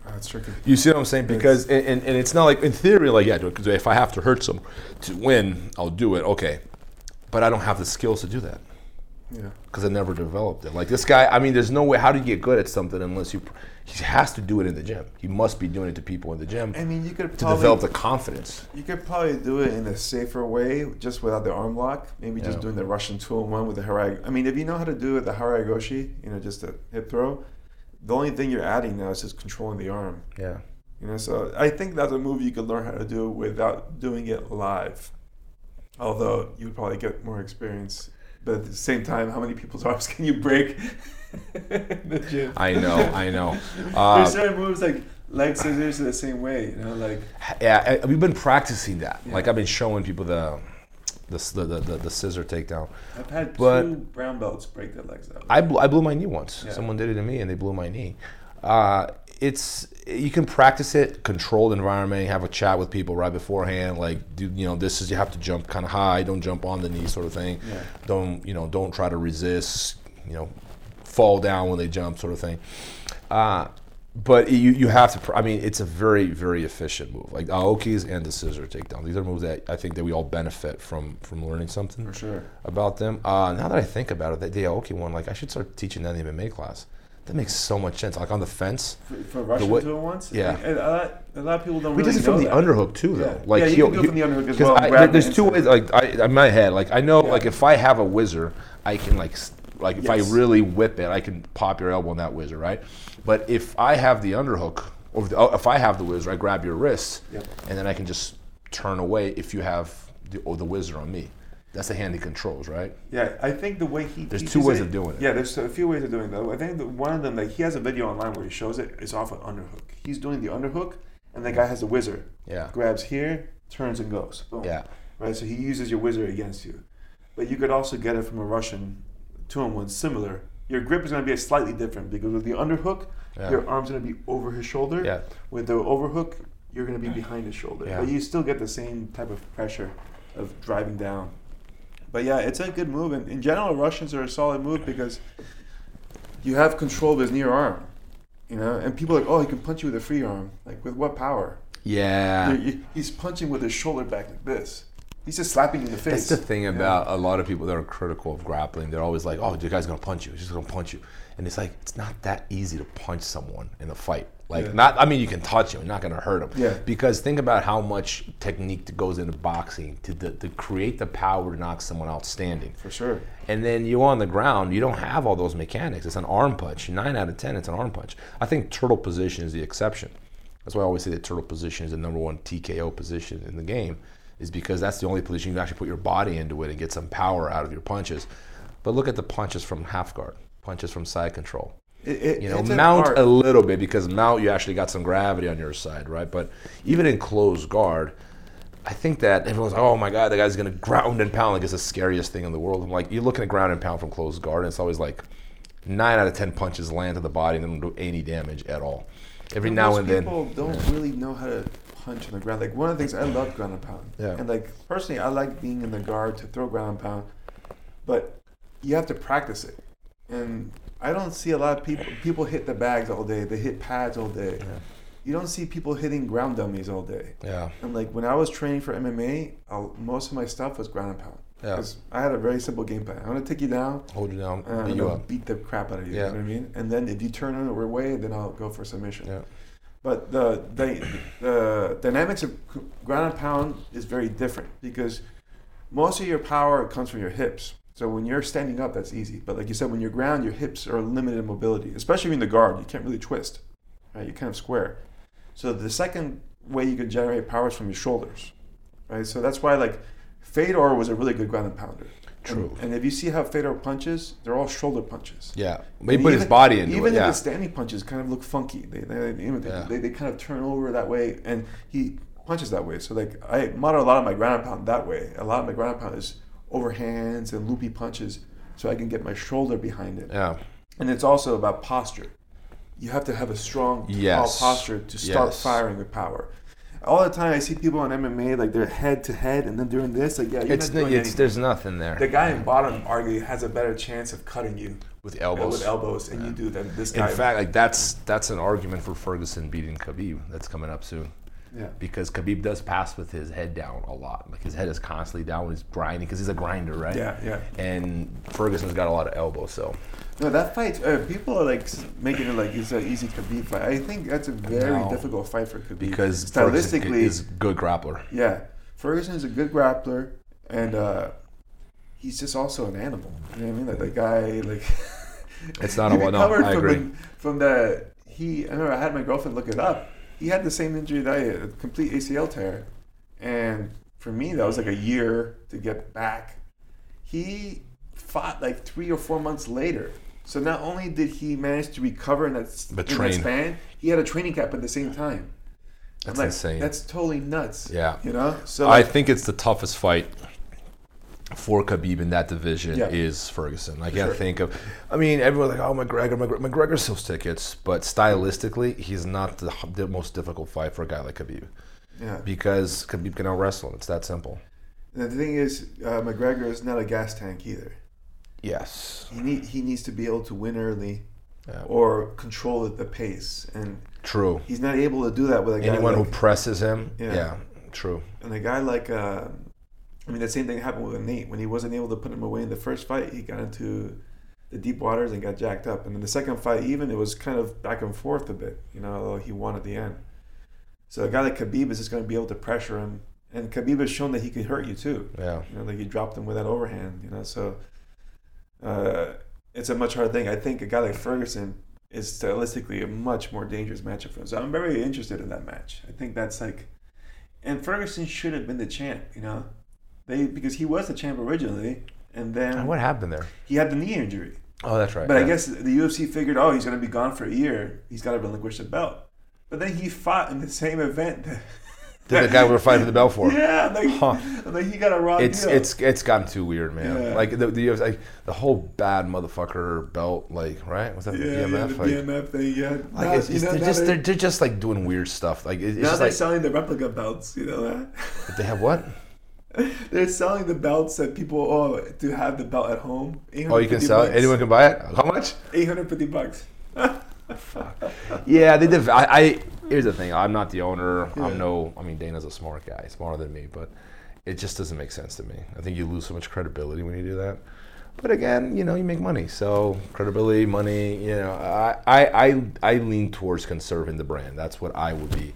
That's tricky.
You see what I'm saying? Because and, and, and it's not like in theory, like yeah, because if I have to hurt someone to win, I'll do it. Okay, but I don't have the skills to do that
Yeah.
because I never developed it. Like this guy, I mean, there's no way. How do you get good at something unless you? He has to do it in the gym. He must be doing it to people in the gym
I mean, you could
to
probably
develop the confidence.
You could probably do it in a safer way, just without the arm lock. Maybe just doing the Russian two in one with the harai. I mean, if you know how to do it, the haraigoshi, you know, just a hip throw. The only thing you're adding now is just controlling the arm.
Yeah.
You know, so I think that's a move you could learn how to do without doing it live. Although you would probably get more experience, but at the same time, how many people's arms can you break the gym?
I know. I know.
There's
Uh,
certain moves like leg scissors are the same way. You know, like
yeah, I- we've been practicing that.
Yeah.
Like I've been showing people the the the, the, the, scissor takedown.
I've had
But-
two brown belts break their legs way.
I blew, I blew my knee once.
Yeah.
Someone did it to me, and they blew my knee. Uh, it's you can practice it, controlled environment. Have a chat with people right beforehand. Like, do you know this is you have to jump kind of high. Don't jump on the knee, sort of thing.
Yeah.
Don't you know? Don't try to resist. You know, fall down when they jump, sort of thing. Uh, but you you have to. pr- I mean, it's a very very efficient move. Like Aoki's and the scissor takedown. These are moves that I think that we all benefit from from learning something
For sure.
about them. Uh, now that I think about it, that Aoki one, like I should start teaching that in the MMA class. That makes so much sense. Like on the fence,
For, for Russian two at once?
Yeah.
A, lot, a lot of people don't
we
really
does it from the
that.
underhook too, though.
Yeah.
Like
Yeah, you can do it from the underhook as well
I- there's two ways. Like I, in my head, like I know,
Yeah.
like if I have a whizzer, I can like like if
Yes.
I really whip it, I can pop your elbow in that whizzer, right? But if I have the underhook, or the, oh, if I have the whizzer, I grab your wrist,
Yep.
and then I can just turn away if you have the, or the whizzer on me. That's the hand he controls, right?
Yeah, I think the way he
There's two ways
it-
of doing it.
Yeah, there's a few ways of doing that. I think that one of them, like he has a video online where he shows it. It's off an underhook. He's doing the underhook, and the guy has a whizzer.
Yeah.
Grabs here, turns and goes. Boom.
Yeah.
Right. So he uses your whizzer against you, but you could also get it from a Russian two on one similar. Your grip is going to be slightly different because with the underhook,
Yeah.
your arm's going to be over his shoulder.
Yeah.
With the overhook, you're going to be behind his shoulder.
Yeah.
But you still get the same type of pressure of driving down. But yeah, it's a good move. And in general, Russians are a solid move because you have control of his near arm. You know, and people are like, oh, he can punch you with a free arm. Like, with what power?
Yeah.
You- he's punching with his shoulder back like this. He's just slapping you in the face.
That's the thing
Yeah.
about a lot of people that are critical of grappling. They're always like, "Oh, the guy's gonna punch you. He's just gonna punch you," and it's like it's not that easy to punch someone in a fight. Like,
Yeah.
not. I mean, you can touch him, you're not gonna hurt him.
Yeah.
Because think about how much technique goes into boxing to, to, to create the power to knock someone out standing.
For sure.
And then you on the ground, you don't have all those mechanics. It's an arm punch. Nine out of ten, it's an arm punch. I think turtle position is the exception. That's why I always say that turtle position is the number one TKO position in the game, is because that's the only position you can actually put your body into it and get some power out of your punches. But look at the punches from half guard, punches from side control.
It, it,
You know, mount a little bit because mount you actually got some gravity on your side, right? But even in closed guard, I think that everyone's like, oh my god, the guy's gonna ground and pound like it's the scariest thing in the world. I'm like, you're looking at ground and pound from closed guard, and it's always like nine out of ten punches land to the body and don't do any damage at all. Every now and then,
people don't really know how to punch on the ground. Like one of the things I love ground and pound.
Yeah.
And like personally, I like being in the guard to throw ground and pound, but you have to practice it. And I don't see a lot of people. People hit the bags all day. They hit pads all day.
Yeah.
You don't see people hitting ground dummies all day.
yeah,
And like when I was training for MMA, I'll, most of my stuff was ground and pound.
Yeah.
Because I had a very simple game plan. I'm gonna take you down.
hold you down,
Uh,
beat you up.
beat the crap out of you.
Yeah.
You know what I mean? And then if you turn on our way, then I'll go for submission.
Yeah.
But the, the the dynamics of ground and pound is very different because most of your power comes from your hips. So when you're standing up, that's easy. But like you said, when you're ground, your hips are limited in mobility, especially in the guard. You can't really twist. Right? You're kind of square. So the second way you could generate power is from your shoulders. Right? So that's why like Fedor was a really good ground and pounder.
True.
And, and if you see how Fedor punches, they're all shoulder punches.
Yeah, but he put his body into
even
it. Yeah,
the standing punches kind of look funky. They they, they,
Yeah.
they, they kind of turn over that way, and he punches that way. So like I model a lot of my ground pound that way. A lot of my ground pound is overhands and loopy punches, so I can get my shoulder behind it.
yeah,
And it's also about posture. You have to have a strong,
Yes.
tall posture to start
Yes.
firing with power. All the time I see people on MMA like they're head to head, and then doing this, like yeah, you're
It's,
not doing
it's there's nothing there
The guy in bottom arguably has a better chance of cutting you
with elbows.
with elbows than you do than this guy.
In fact, like that's that's an argument for Ferguson beating Khabib. That's coming up soon.
Yeah.
because Khabib does pass with his head down a lot. Like his head is constantly down when he's grinding because he's a grinder, right?
Yeah, yeah.
And Ferguson's got a lot of elbow, so
No, that fight. Uh, people are like making it like it's an easy Khabib fight. I think that's a very
No.
difficult fight for Khabib
because
stylistically,
is good grappler.
yeah, Ferguson is a good grappler, and uh, he's just also an animal. You know what I mean? Like the guy, like
It's not a one. No, I
from
agree.
The, from the he, I remember I had my girlfriend look it up. He had the same injury that I had, a complete ACL tear, and for me that was like a year to get back. He fought like three or four months later. So not only did he manage to recover in that,
But
in that span, he had a training camp at the same time.
That's
like,
insane.
That's totally nuts.
Yeah.
You know? So
I
like,
think it's the toughest fight for Khabib in that division
Yeah.
is Ferguson. I can't
sure.
think of. I mean, everyone's like, "Oh, McGregor, McGregor." McGregor sells tickets, but stylistically, he's not the, the most difficult fight for a guy like Khabib
yeah.
because Khabib can out wrestle. It's that simple.
And the thing is, uh, McGregor is not a gas tank either.
Yes.
He need, he needs to be able to win early
Yeah.
or control the pace, and
True.
he's not able to do that with a guy
Anyone
like,
who presses him,
Yeah.
yeah, true.
and a guy like. Uh, I mean, the same thing happened with Nate when he wasn't able to put him away in the first fight. He got into the deep waters and got jacked up, and in the second fight, even it was kind of back and forth a bit. You know, although he won at the end. So a guy like Khabib is just going to be able to pressure him, and Khabib has shown that he could hurt you too.
Yeah.
You know, like he dropped him with that overhand. You know, so uh, it's a much harder thing. I think a guy like Ferguson is stylistically a much more dangerous matchup for him. So I'm very interested in that match. I think that's like, and Ferguson should have been the champ. You know, they because he was the champ originally, and then
What happened there?
he had the knee injury.
Oh, that's right.
But I guess the UFC figured, oh, he's going to be gone for a year. He's got to relinquish the belt. But then he fought in the same event.
Did the guy we were fighting the belt for?
Yeah, like,
Huh.
like he got a raw
It's
deal.
it's it's gotten too weird, man.
Yeah.
Like the the, UFC like, the whole bad motherfucker belt, like right? Was that
yeah,
the
yeah,
BMF?
the
like,
BMF thing. Yeah,
like
Now,
it's
know,
they're just
they-
they're, they're just like doing weird stuff. Like it's
now
just
they're
like
selling the replica belts. You know that
they have what?
they're selling the belts that people oh to have the belt at home.
Oh, you can sell it. Anyone can buy it. How much?
Eight hundred fifty bucks.
Yeah, they did. I, I here's the thing. I'm not the owner.
Yeah.
I'm no. I mean, Dana's a smart guy, smarter than me, but it just doesn't make sense to me. I think you lose so much credibility when you do that. But again, you know, you make money, so credibility, money. You know, I I I, I lean towards conserving the brand. That's what I would be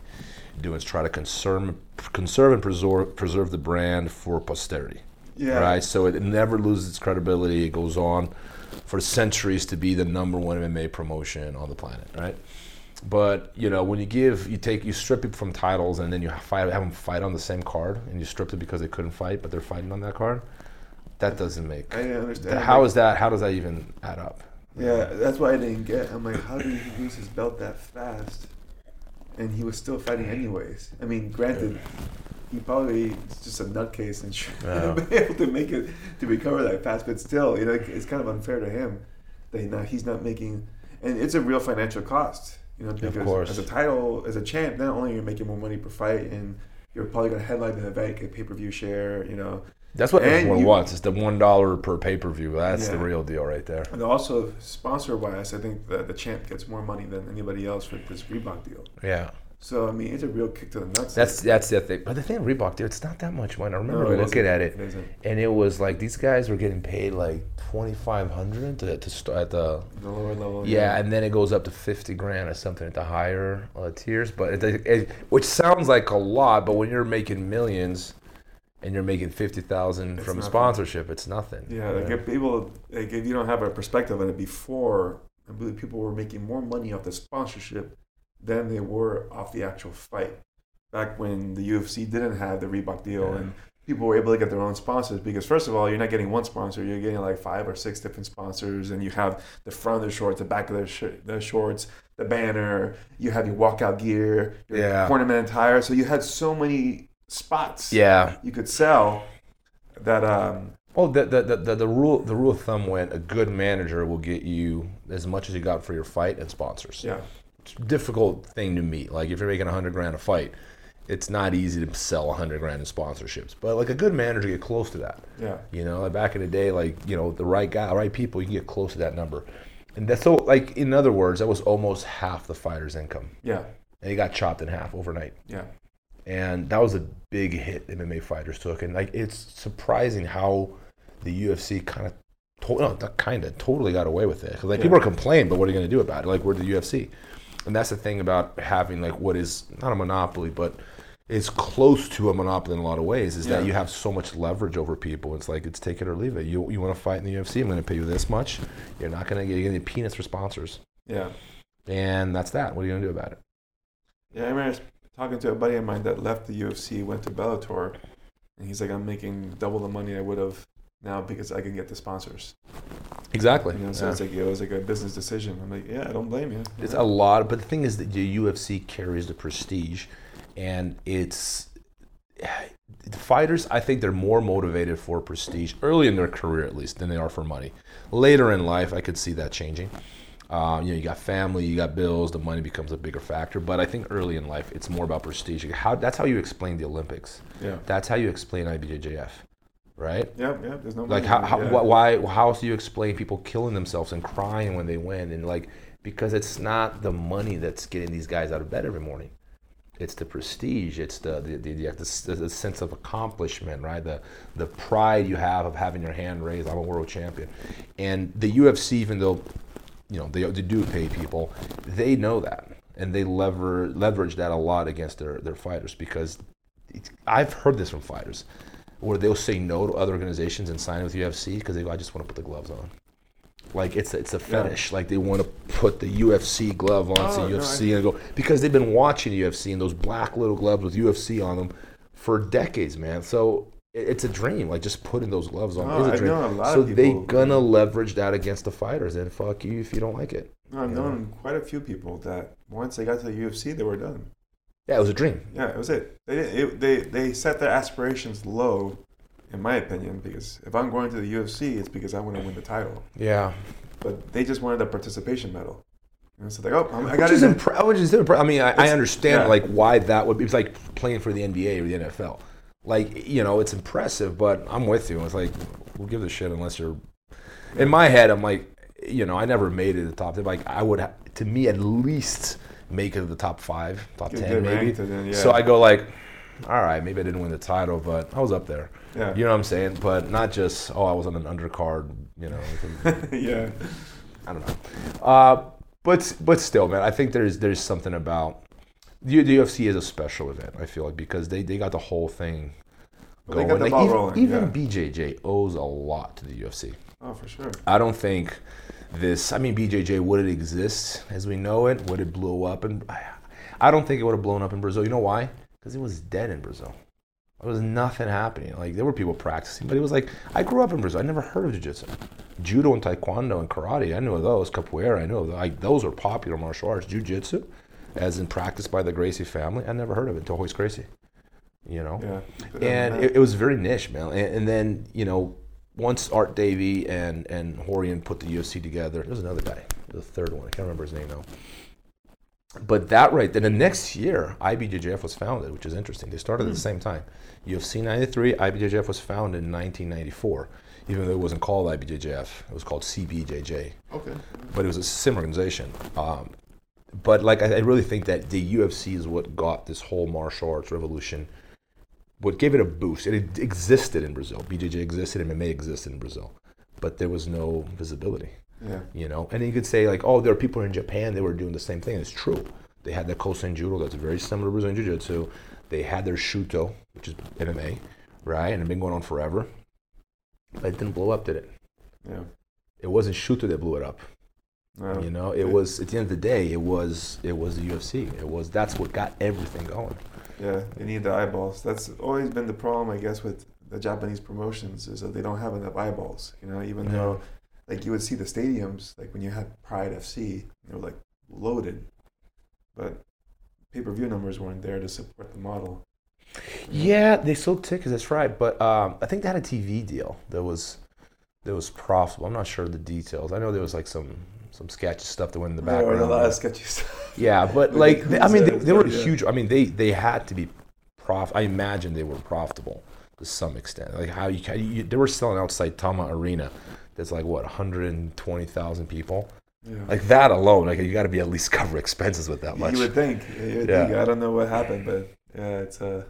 doing. Is try to conserve conserve and preserve preserve the brand for posterity.
Yeah.
Right. So it never loses its credibility. It goes on for centuries to be the number one MMA promotion on the planet. Right. But you know, when you give, you take, you strip people from titles, and then you fight, have them fight on the same card, and you strip it because they couldn't fight, but they're fighting on that card. That doesn't make.
I understand.
How is that? How does that even add up?
Yeah, that's why I didn't get. I'm like, how did he lose his belt that fast? And he was still fighting anyways. I mean, granted, he probably is just a nutcase and should have been able to make it to recover that fast. But still, you know, it's kind of unfair to him that he not, he's not making, and it's a real financial cost. You know, because as a title, as a champ, not only are you making more money per fight, and you're probably going to headline the event, get pay per view share. You know,
That's what
And
everyone
you-
wants. It's the one dollar per pay per view. That's the real deal right there.
and also sponsor wise, I think the, the champ gets more money than anybody else with this Reebok deal.
Yeah.
So I mean, it's a real kick to the nuts.
That's that's the thing. But the thing, with Reebok, dude, it's not that much money. I remember
No,
looking
isn't.
at it, and it was like these guys were getting paid like twenty five hundred to to start at the
the lower level.
yeah, and then it goes up to fifty grand or something at the higher uh, tiers. But it, it, which sounds like a lot, but when you're making millions and you're making fifty thousand from
nothing.
sponsorship, it's nothing.
Yeah, like if people, like if you don't have a perspective on it before, I believe people were making more money off the sponsorship than they were off the actual fight. Back when the UFC didn't have the Reebok deal
Yeah.
and people were able to get their own sponsors because first of all, you're not getting one sponsor, you're getting like five or six different sponsors, and you have the front of the shorts, the back of the, sh- the shorts, the banner, you have your walkout gear, your
Yeah.
ornament attire. So you had so many spots
Yeah.
you could sell that um
Well, the, the, the, the, the rule the rule of thumb went a good manager will get you as much as you got for your fight and sponsors.
yeah
difficult thing to meet. Like if you're making a hundred grand a fight, it's not easy to sell 100 grand in sponsorships, but like a good manager get close to that.
Yeah.
You know, like back in the day, like you know, the right guy, right people, you can get close to that number. And that's so like in other words, that was almost half the fighter's income,
Yeah.
and he got chopped in half overnight.
Yeah.
And that was a big hit MMA fighters took, and like it's surprising how the UFC kind of, to- no, kind of, totally got away with it. 'Cause, like
Yeah.
people are complaining, but what are you going to do about it? Like we're the UFC, and that's the thing about having like what is not a monopoly, but it's close to a monopoly in a lot of ways. Is that you have so much leverage over people. It's like it's take it or leave it. You you want to fight in the UFC? I'm going to pay you this much. You're not going to get you're going to get peanuts for sponsors,
Yeah.
and that's that. What are you going to do about it?
Yeah, I remember talking to a buddy of mine that left the UFC, went to Bellator, and he's like, I'm making double the money I would have now because I can get the sponsors.
Exactly.
You know, so
Yeah.
it's like it was like a business decision. I'm like, yeah, I don't blame you.
It's a lot, but the thing is that the UFC carries the prestige, and it's the fighters. I think they're more motivated for prestige early in their career, at least, than they are for money. Later in life, I could see that changing. Uh, you know, you got family, you got bills, the money becomes a bigger factor. But I think early in life, it's more about prestige. How that's how you explain the Olympics.
yeah.
That's how you explain IBJJF, right?
Yeah, yeah. There's no
Like how, how
yeah.
wh- why how else do you explain people killing themselves and crying when they win and like because it's not the money that's getting these guys out of bed every morning. It's the prestige. It's the the, the, the, the, the sense of accomplishment, right? The the pride you have of having your hand raised. I'm a world champion, and the UFC, even though you know they, they do pay people, they know that and they lever leverage that a lot against their their fighters because I've heard this from fighters where they'll say no to other organizations and sign with UFC because they go, I just want to put the gloves on. Like it's a, it's a fetish. Like they want to put the UFC glove on,
Oh,
say
no,
UFC, and go because they've been watching UFC and those black little gloves with UFC on them for decades, man. So it's a dream. Like just putting those gloves on
Oh,
is a dream.
know a lot
so they gonna leverage that against the fighters, and fuck you if you don't like it.
No, I've known quite a few people that once they got to the UFC, they were done.
Yeah, it was a dream.
Yeah, it was it. They it, they they set their aspirations low, in my opinion, because if I'm going to the UFC, it's because I want to win the title.
Yeah,
But they just wanted a participation medal. Know, so like, oh, I'm- I got
which is, impre- which is impre- I mean, I, I understand
yeah.
like why that would be. It's like playing for the NBA or the NFL. Like you know, it's impressive, but I'm with you. It's like we'll give the shit unless you're. In my head, I'm like, you know, I never made it to the top. ten. Like I would, ha- to me, at least make it to the top five, top
Get-
ten, maybe.
then, yeah.
So I go like, all right, maybe I didn't win the title, but I was up there.
Yeah.
You know what I'm saying? But not just oh, I was on an undercard. You know,
yeah.
I don't know. Uh, but but still, man, I think there's there's something about the, the UFC is a special event. I feel like because they, they got the whole thing
Well, they
going.
got the
like
ball
even,
rolling,
even
yeah.
BJJ owes a lot to the UFC.
Oh, for sure.
I don't think this. I mean, BJJ would it exist as we know it? Would it blow up? And I, don't think it would have blown up in Brazil. You know why? Because it was dead in Brazil. There was nothing happening. Like there were people practicing, but it was like I grew up in Brazil. I never heard of jiu-jitsu, judo and taekwondo and karate. I knew of those. Capoeira. I knew of those. Like those are popular martial arts. Jiu-jitsu, as in practice by the Gracie family. I never heard of it until Royce Gracie. You know
Yeah.
And it, it was very niche, man. And, and then you know, once Art Davie and and Rorion put the UFC together, there was another guy, the third one. I can't remember his name now. But that right then, the next year, IBJJF was founded, which is interesting. They started at the same time. UFC 93, IBJJF was founded in 1994, even though it wasn't called IBJJF. It was called CBJJ
okay.
but it was a similar organization. Um, but like I, I really think that the UFC is what got this whole martial arts revolution. What gave it a boost? It existed in Brazil. BJJ existed, MMA existed in Brazil, but there was no visibility.
Yeah.
You know, and you could say like, oh, there are people in Japan they were doing the same thing. It's true. They had their Kosen Judo that's very similar to Brazilian Jiu Jitsu. They had their Shooto, which is MMA, right, and it's been going on forever. But it didn't blow up, did it?
Yeah.
It wasn't Shooto that blew it up.
No.
You know, it was at the end of the day, it was it was the UFC. It was that's what got everything going.
Yeah, they need the eyeballs. That's always been the problem, I guess, with the Japanese promotions is that they don't have enough eyeballs. You know, even
Yeah.
though, like, you would see the stadiums, like when you had Pride FC, they were like loaded, but pay per view numbers weren't there to support the model.
Yeah, they sold tickets. That's right. But um, I think they had a TV deal that was that was profitable. I'm not sure of the details. I know there was like some some sketchy stuff that went in the
There were
background.
a lot of sketchy stuff.
Yeah, but
Like,
they- I mean, they, they were?
Yeah.
huge. I mean, they they had to be prof. I imagine they were profitable to some extent. Like how you, how you they were selling out Saitama Arena. That's like what 120,000 people.
Yeah.
Like that alone, like you got to be at least cover expenses with that much.
You would think. You would
Yeah.
think. I don't know what happened, but yeah, it's uh,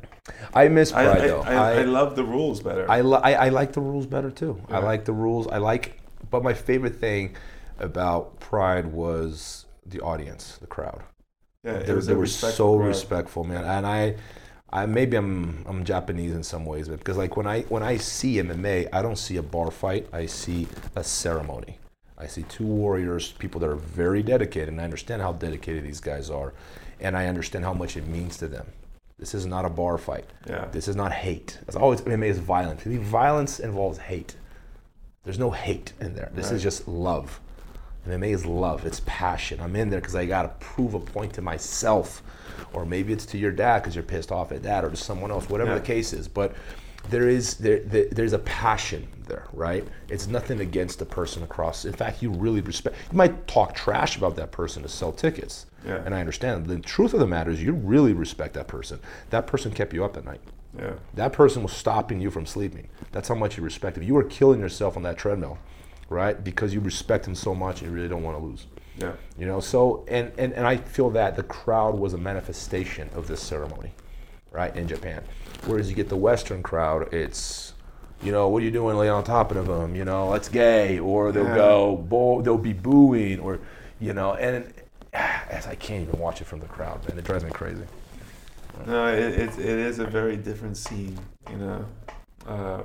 I miss Pride
I,
though.
I, I love the rules better.
I, li- I, I like the rules better too. I like the rules. I like, but my favorite thing about Pride was the audience, the crowd.
yeah,
They, they were so
crowd.
respectful, man. And I, I maybe I'm I'm Japanese in some ways, but because like when I when I see MMA, I don't see a bar fight. I see a ceremony. I see two warriors, people that are very dedicated, and I understand how dedicated these guys are, and I understand how much it means to them. This is not a bar fight.
Yeah.
This is not hate. It's always MMA is violent. To me, violence involves hate. There's no hate in there. This
Right.
is just love. MMA is love. It's passion. I'm in there because I gotta prove a point to myself, or maybe it's to your dad because you're pissed off at dad, or to someone else, whatever
Yeah.
the case is. But there is there, there there's a passion there, right? It's nothing against the person across. In fact, you really respect. You might talk trash about that person to sell tickets,
Yeah.
and I understand. The truth of the matter is, you really respect that person. That person kept you up at night.
Yeah.
That person was stopping you from sleeping. That's how much you respect him. You were killing yourself on that treadmill, right? Because you respect him so much and you really don't want to lose.
Yeah.
You know, so and, and, and I feel that the crowd was a manifestation of this ceremony, right, in Japan. Whereas you get the Western crowd, it's, you know, what are you doing laying on top of them? You know, that's gay, or they'll
Yeah.
go, bo- they'll be booing, or, you know, and as I can't even watch it from the crowd, man. It drives me crazy.
No, it, it, it is a very different scene, you know. Uh,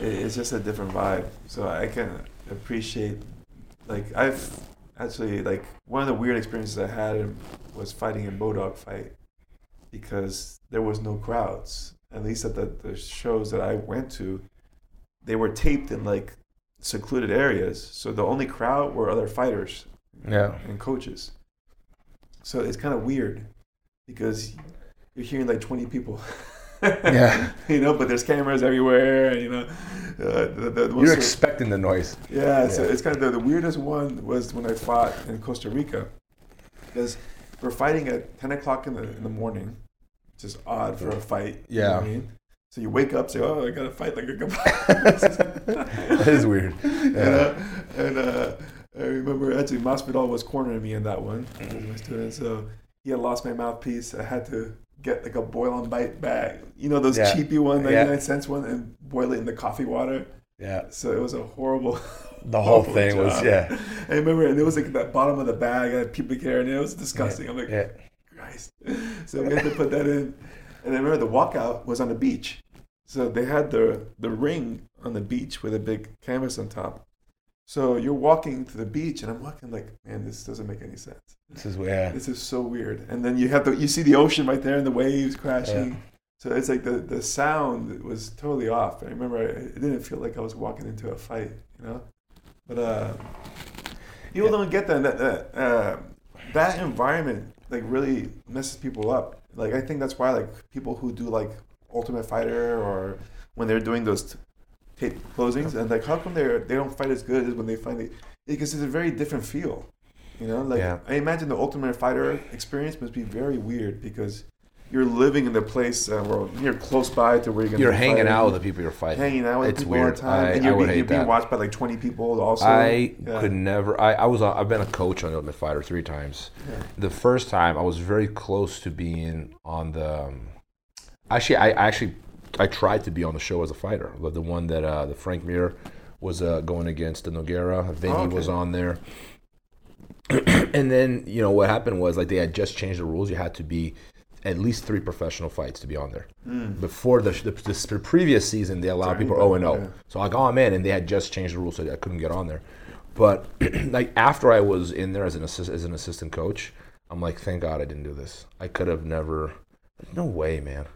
it's just a different vibe. So I can appreciate, like, I've actually, like, one of the weird experiences I had was fighting a Bodog fight because there was no crowds. At least at the, the shows that I went to, they were taped in, like, secluded areas. So the only crowd were other fighters
Yeah.
and coaches. So it's kind of weird because you're hearing like 20 people.
Yeah.
you know, but there's cameras everywhere. You know, uh, the, the, the
You're expecting the noise.
yeah, so
Yeah.
it's kind of the, the weirdest one was when I fought in Costa Rica because we're fighting at 10 o'clock in the in the morning, which is odd for a fight. you know I
Yeah.
mean? So you wake up, say, "Oh, I gotta fight like a
that is weird. Yeah.
know? And uh, I remember actually Masvidal was cornering me in that one. My student, so he had lost my mouthpiece. I had to get like a boil and bite bag. You know those
Yeah.
cheapy one,
Yeah.
99 cents one, and boil it in the coffee water.
Yeah.
So it was a horrible.
The whole
horrible
thing was yeah.
I remember and it was like that bottom of the bag I had pubic hair and it was disgusting. I'm like,
Yeah.
Christ. So we had to put that in. And I remember the walkout was on the beach. So they had the the ring on the beach with a big canvas on top. So you're walking to the beach and I'm walking like, man, this doesn't make any sense.
This is yeah.
This is so weird. And then you have the you see the ocean right there and the waves crashing. So it's like the the sound was totally off. I remember I, it didn't feel like I was walking into a fight, you know. But uh, people don't get that that that, uh, that environment like really messes people up. Like I think that's why like people who do like Ultimate Fighter or when they're doing those tape closings and like how come they they don't fight as good as when they finally because it's a very different feel. You know, like
Yeah.
I imagine the Ultimate Fighter experience must be very weird because you're living in the place uh, where you're close by to where you're gonna
You're
be
hanging
fighting,
out with the people you're fighting.
hanging out with
It's
people all the time,
I-
and you're, being, you're being watched by like 20 people also.
I
Yeah.
could never. I, I was. A, I've been a coach on the Ultimate Fighter three times.
Yeah.
The first time I was very close to being on the. Um, actually, I I actually I tried to be on the show as a fighter. The, the one that uh, the Frank Mir was uh, going against the Nogueira. Vinny
Oh, okay.
was on there. and then you know what happened was like they had just changed the rules. You had to be at least three professional fights to be on there.
Mm.
Before the, the, the previous season, they allowed people
anybody,
oh and oh.
yeah.
So like, oh, I'm in, and they had just changed the rules, so I couldn't get on there. But like after I was in there as an assist, as an assistant coach, I'm like, thank God I didn't do this. I could have never. No way, man.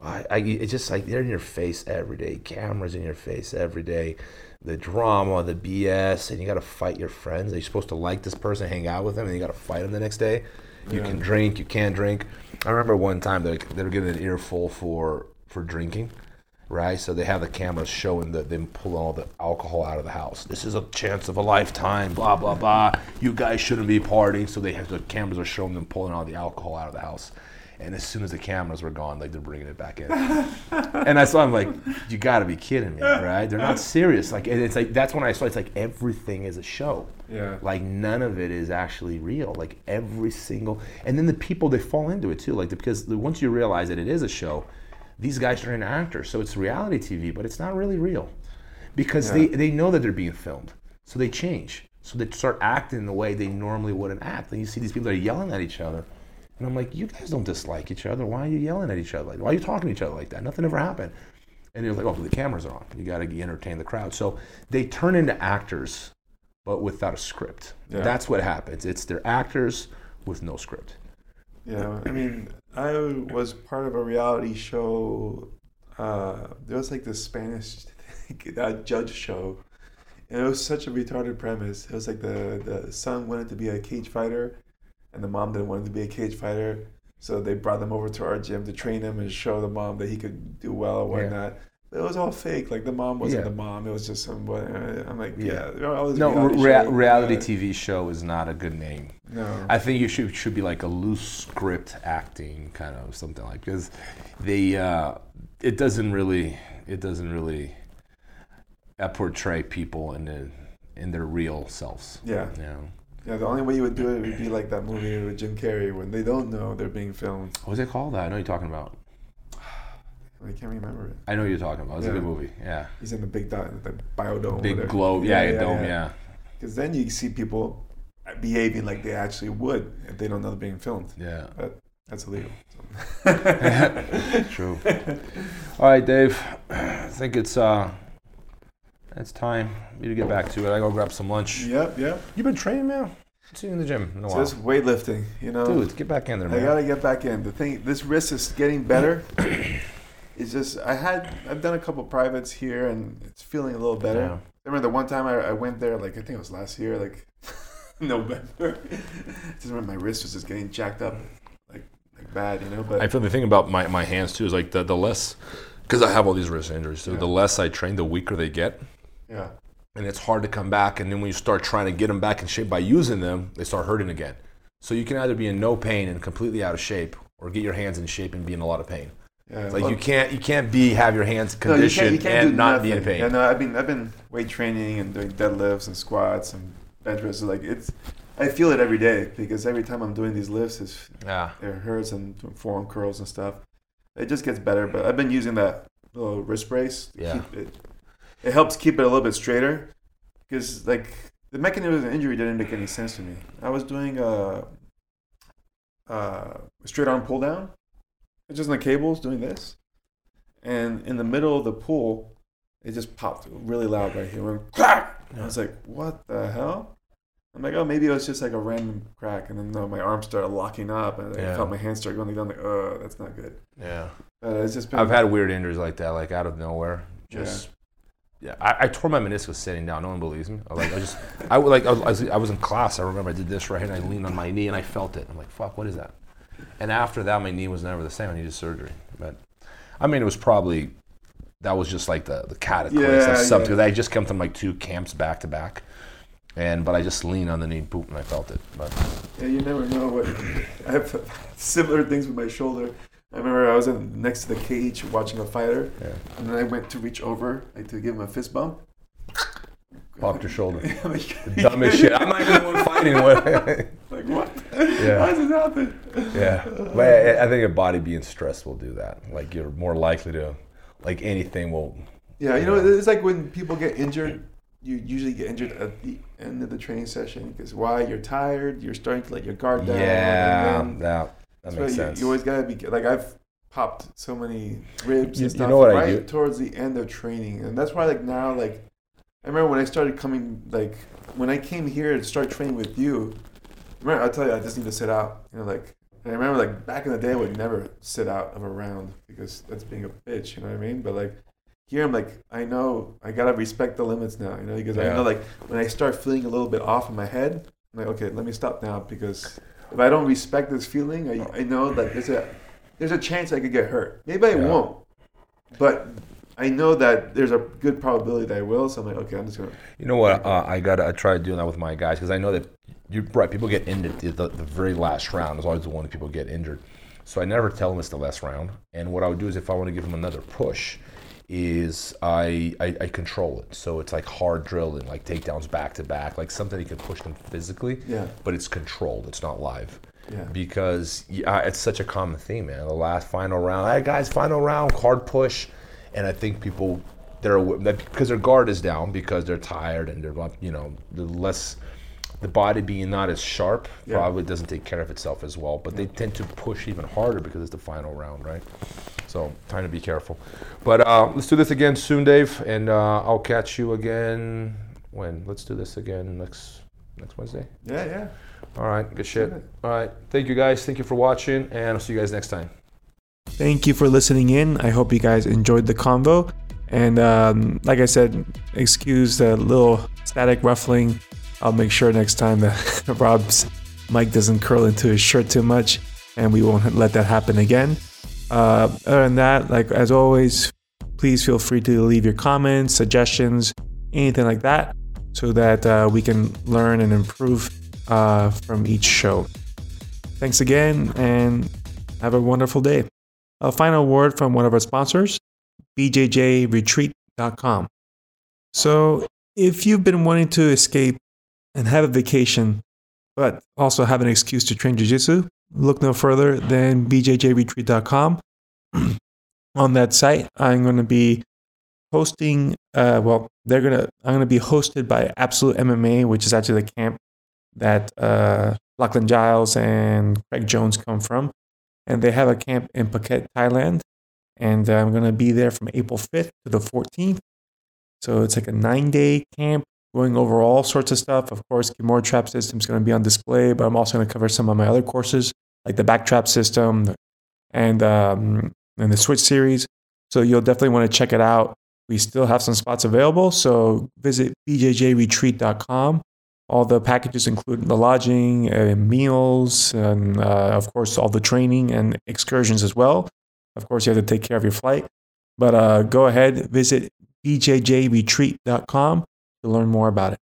I, I it's just like they're in your face every day. Cameras in your face every day. The drama, the BS, and you got to fight your friends. You're supposed to like this person, hang out with them, and you got to fight them the next day. You
Yeah.
can drink, you can't drink. I remember one time they they were getting an earful for for drinking, right? So they have the cameras showing the, them pulling all the alcohol out of the house. This is a chance of a lifetime. Blah blah blah. You guys shouldn't be partying. So they have the cameras are showing them pulling all the alcohol out of the house. And as soon as the cameras were gone, like they're bringing it back in. and I saw, I'm like, you got to be kidding me, right? They're not serious. Like and it's like that's when I saw it's like everything is a show.
Yeah.
Like none of it is actually real. Like every single, and then the people they fall into it too. Like because once you realize that it is a show, these guys are into actors, so it's reality TV, but it's not really real, because they they know that they're being filmed, so they change. So they start acting the way they normally wouldn't act. And you see these people that are yelling at each other, and I'm like, you guys don't dislike each other. Why are you yelling at each other? Like, why are you talking to each other like that? Nothing ever happened. And you're like, oh, the cameras are on. You got to entertain the crowd. So they turn into actors, but without a script.
Yeah.
That's what happens. It's they're actors with no script.
Yeah, I mean, I was part of a reality show. Uh, there was like this Spanish uh, judge show, and it was such a retarded premise. It was like the the son wanted to be a cage fighter, and the mom didn't want him to be a cage fighter. So they brought them over to our gym to train him and show the mom that he could do well and whatnot. But it was all fake. Like the mom wasn't
Yeah.
the mom. It was just some. I'm like,
Yeah.
yeah.
No,
reality
rea-
show,
reality
yeah.
TV show is not a good name.
No.
I think you should should be like a loose script acting kind of something like because they uh, it doesn't really it doesn't really uh, portray people in the, in their real selves.
Yeah.
You know.
Yeah, the only way you would do it would be like that movie with Jim Carrey when they don't know they're being filmed.
What's it called? That I know you're talking about.
I can't remember it.
I know you're talking about. It's a good movie. Yeah.
He's in the big dot, the biodome.
Big globe. Yeah, yeah, dome. Yeah.
Because then you see people behaving like they actually would if they don't know they're being filmed.
Yeah.
But that's illegal.
True. All right, Dave. I think it's uh, it's time for you to get back to it. I go grab some lunch.
yep, yep.
You've been training, man? See you in the gym in a while.
this weightlifting, you know.
Dude, get back in there, man.
I gotta get back in. The thing, this wrist is getting better. it's just I had I've done a couple privates here and it's feeling a little better.
Yeah.
I remember the one time I, I went there, like I think it was last year, like November. just remember my wrist was just getting jacked up, like like bad, you know. But
I feel the thing about my, my hands too is like the, the less, because I have all these wrist injuries too,
Yeah.
the less I train, the weaker they get.
Yeah,
And it's hard to come back. And then when you start trying to get them back in shape by using them, they start hurting again. So you can either be in no pain and completely out of shape or get your hands in shape and be in a lot of pain.
yeah.
Like
Well,
you can't you can't be have your hands
no, you
conditioned
can't, you can't
and not be in pain.
Yeah, no, I've been I've been weight training and doing deadlifts and squats and bench presses. Like it's, I feel it every day because every time I'm doing these lifts, it's
Yeah.
it hurts and doing forearm curls and stuff. It just gets better, but I've been using that little wrist brace.
Yeah.
keep it, it helps keep it a little bit straighter because like the mechanism of the injury didn't make any sense to me. I was doing a, a straight arm pull down, it's just on the cables doing this, and in the middle of the pull, it just popped really loud right here. It went crack. And I was like, what the hell? I'm like, oh, maybe it was just like a random crack, and then no, my arms started locking up, and I
Yeah.
felt my hands start going down. Like, oh, that's not good.
Yeah.
Uh, it's just been.
I've had weird injuries like that, like out of nowhere. Just yeah, I, I tore my meniscus sitting down. No one believes me. I, like I just, I like I was, I was in class. I remember I did this right and I leaned on my knee, and I felt it. I'm like, fuck, what is that? And after that, my knee was never the same. I needed surgery. But I mean, it was probably that was just like the the cataclysm
Yeah,
something.
yeah.
I just come from like two camps back to back, and but I just leaned on the knee, boop, and I felt it. But
Yeah, you never know what. I have similar things with my shoulder. I remember I was in, next to the cage watching a fighter,
yeah,
and then I went to reach over, like to give him a fist bump.
popped your shoulder. Dumbest shit. I'm not even the one fighting. What?
like what?
Yeah.
How does this happen?
Yeah, but I, I think a body being stressed will do that. Like you're more likely to, like anything will.
Yeah, you know, it's like when people get injured, you usually get injured at the end of the training session because why? You're tired. You're starting to let your guard down.
Yeah,
then-
that that makes
why you,
sense.
you always gotta be like I've popped so many ribs
You-
and
you
stuff
know what I
right
do?
towards the end of training, and that's why like now like I remember when I started coming like when I came here to start training with you. Remember, I tell you, I just need to sit out. You know, like and I remember like back in the day, I would never sit out of a round because that's being a bitch. You know what I mean? But like here, I'm like I know I gotta respect the limits now. You know, because I know like when I start feeling a little bit off in my head, I'm like okay, let me stop now because if I don't respect this feeling, I, I know that there's a there's a chance I could get hurt. Maybe I
Yeah.
won't, but I know that there's a good probability that I will. So I'm like, okay, I'm just gonna.
You know what? Uh, I got. to I try doing that with my guys because I know that you're right. People get injured. The, the, the very last round is always the one that people get injured. So I never tell them it's the last round. And what I would do is if I want to give him another push, is I, I, I control it. So it's like hard drilling, like takedowns back to back, like something you can push them physically.
Yeah.
But it's controlled. It's not live.
Yeah.
Because yeah, it's such a common theme, man. The last final round, hey guys, final round, hard push, and I think people they're because their guard is down because they're tired and they're you know the less the body being not as sharp
Yeah.
probably doesn't take care of itself as well. But they tend to push even harder because it's the final round, right? So trying to be careful. But uh, let's do this again soon, Dave, and uh, I'll catch you again when. Let's do this again next next Wednesday.
Yeah, yeah.
All right, good shit. All right, thank you guys. Thank you for watching, and I'll see you guys next time.
Thank you for listening in. I hope you guys enjoyed the convo. And um, like I said, excuse the little static ruffling. I'll make sure next time that Rob's mic doesn't curl into his shirt too much, and we won't let that happen again. Uh, other than that, like as always, please feel free to leave your comments, suggestions, anything like that, so that uh, we can learn and improve uh, from each show. Thanks again, and have a wonderful day. A final word from one of our sponsors, bjjretreat.com. So, if you've been wanting to escape and have a vacation, but also have an excuse to train jiu-jitsu, look no further than bjjretreat.com. On that site, I'm going to be hosting. Uh, well, they're gonna. I'm going to be hosted by Absolute MMA, which is actually the camp that uh, Lachlan Giles and Craig Jones come from and they have a camp in Phuket, Thailand. And uh, I'm going to be there from April 5th to the 14th. So it's like a nine day camp going over all sorts of stuff. Of course, Kimura Trap System is going to be on display, but I'm also going to cover some of my other courses, like the back trap system and, um, and the switch series. So you'll definitely want to check it out. We still have some spots available. So visit bjjretreat.com. All the packages include the lodging, uh, meals, and uh, of course, all the training and excursions as well. Of course, you have to take care of your flight. But uh, go ahead, visit bjjretreat.com to learn more about it.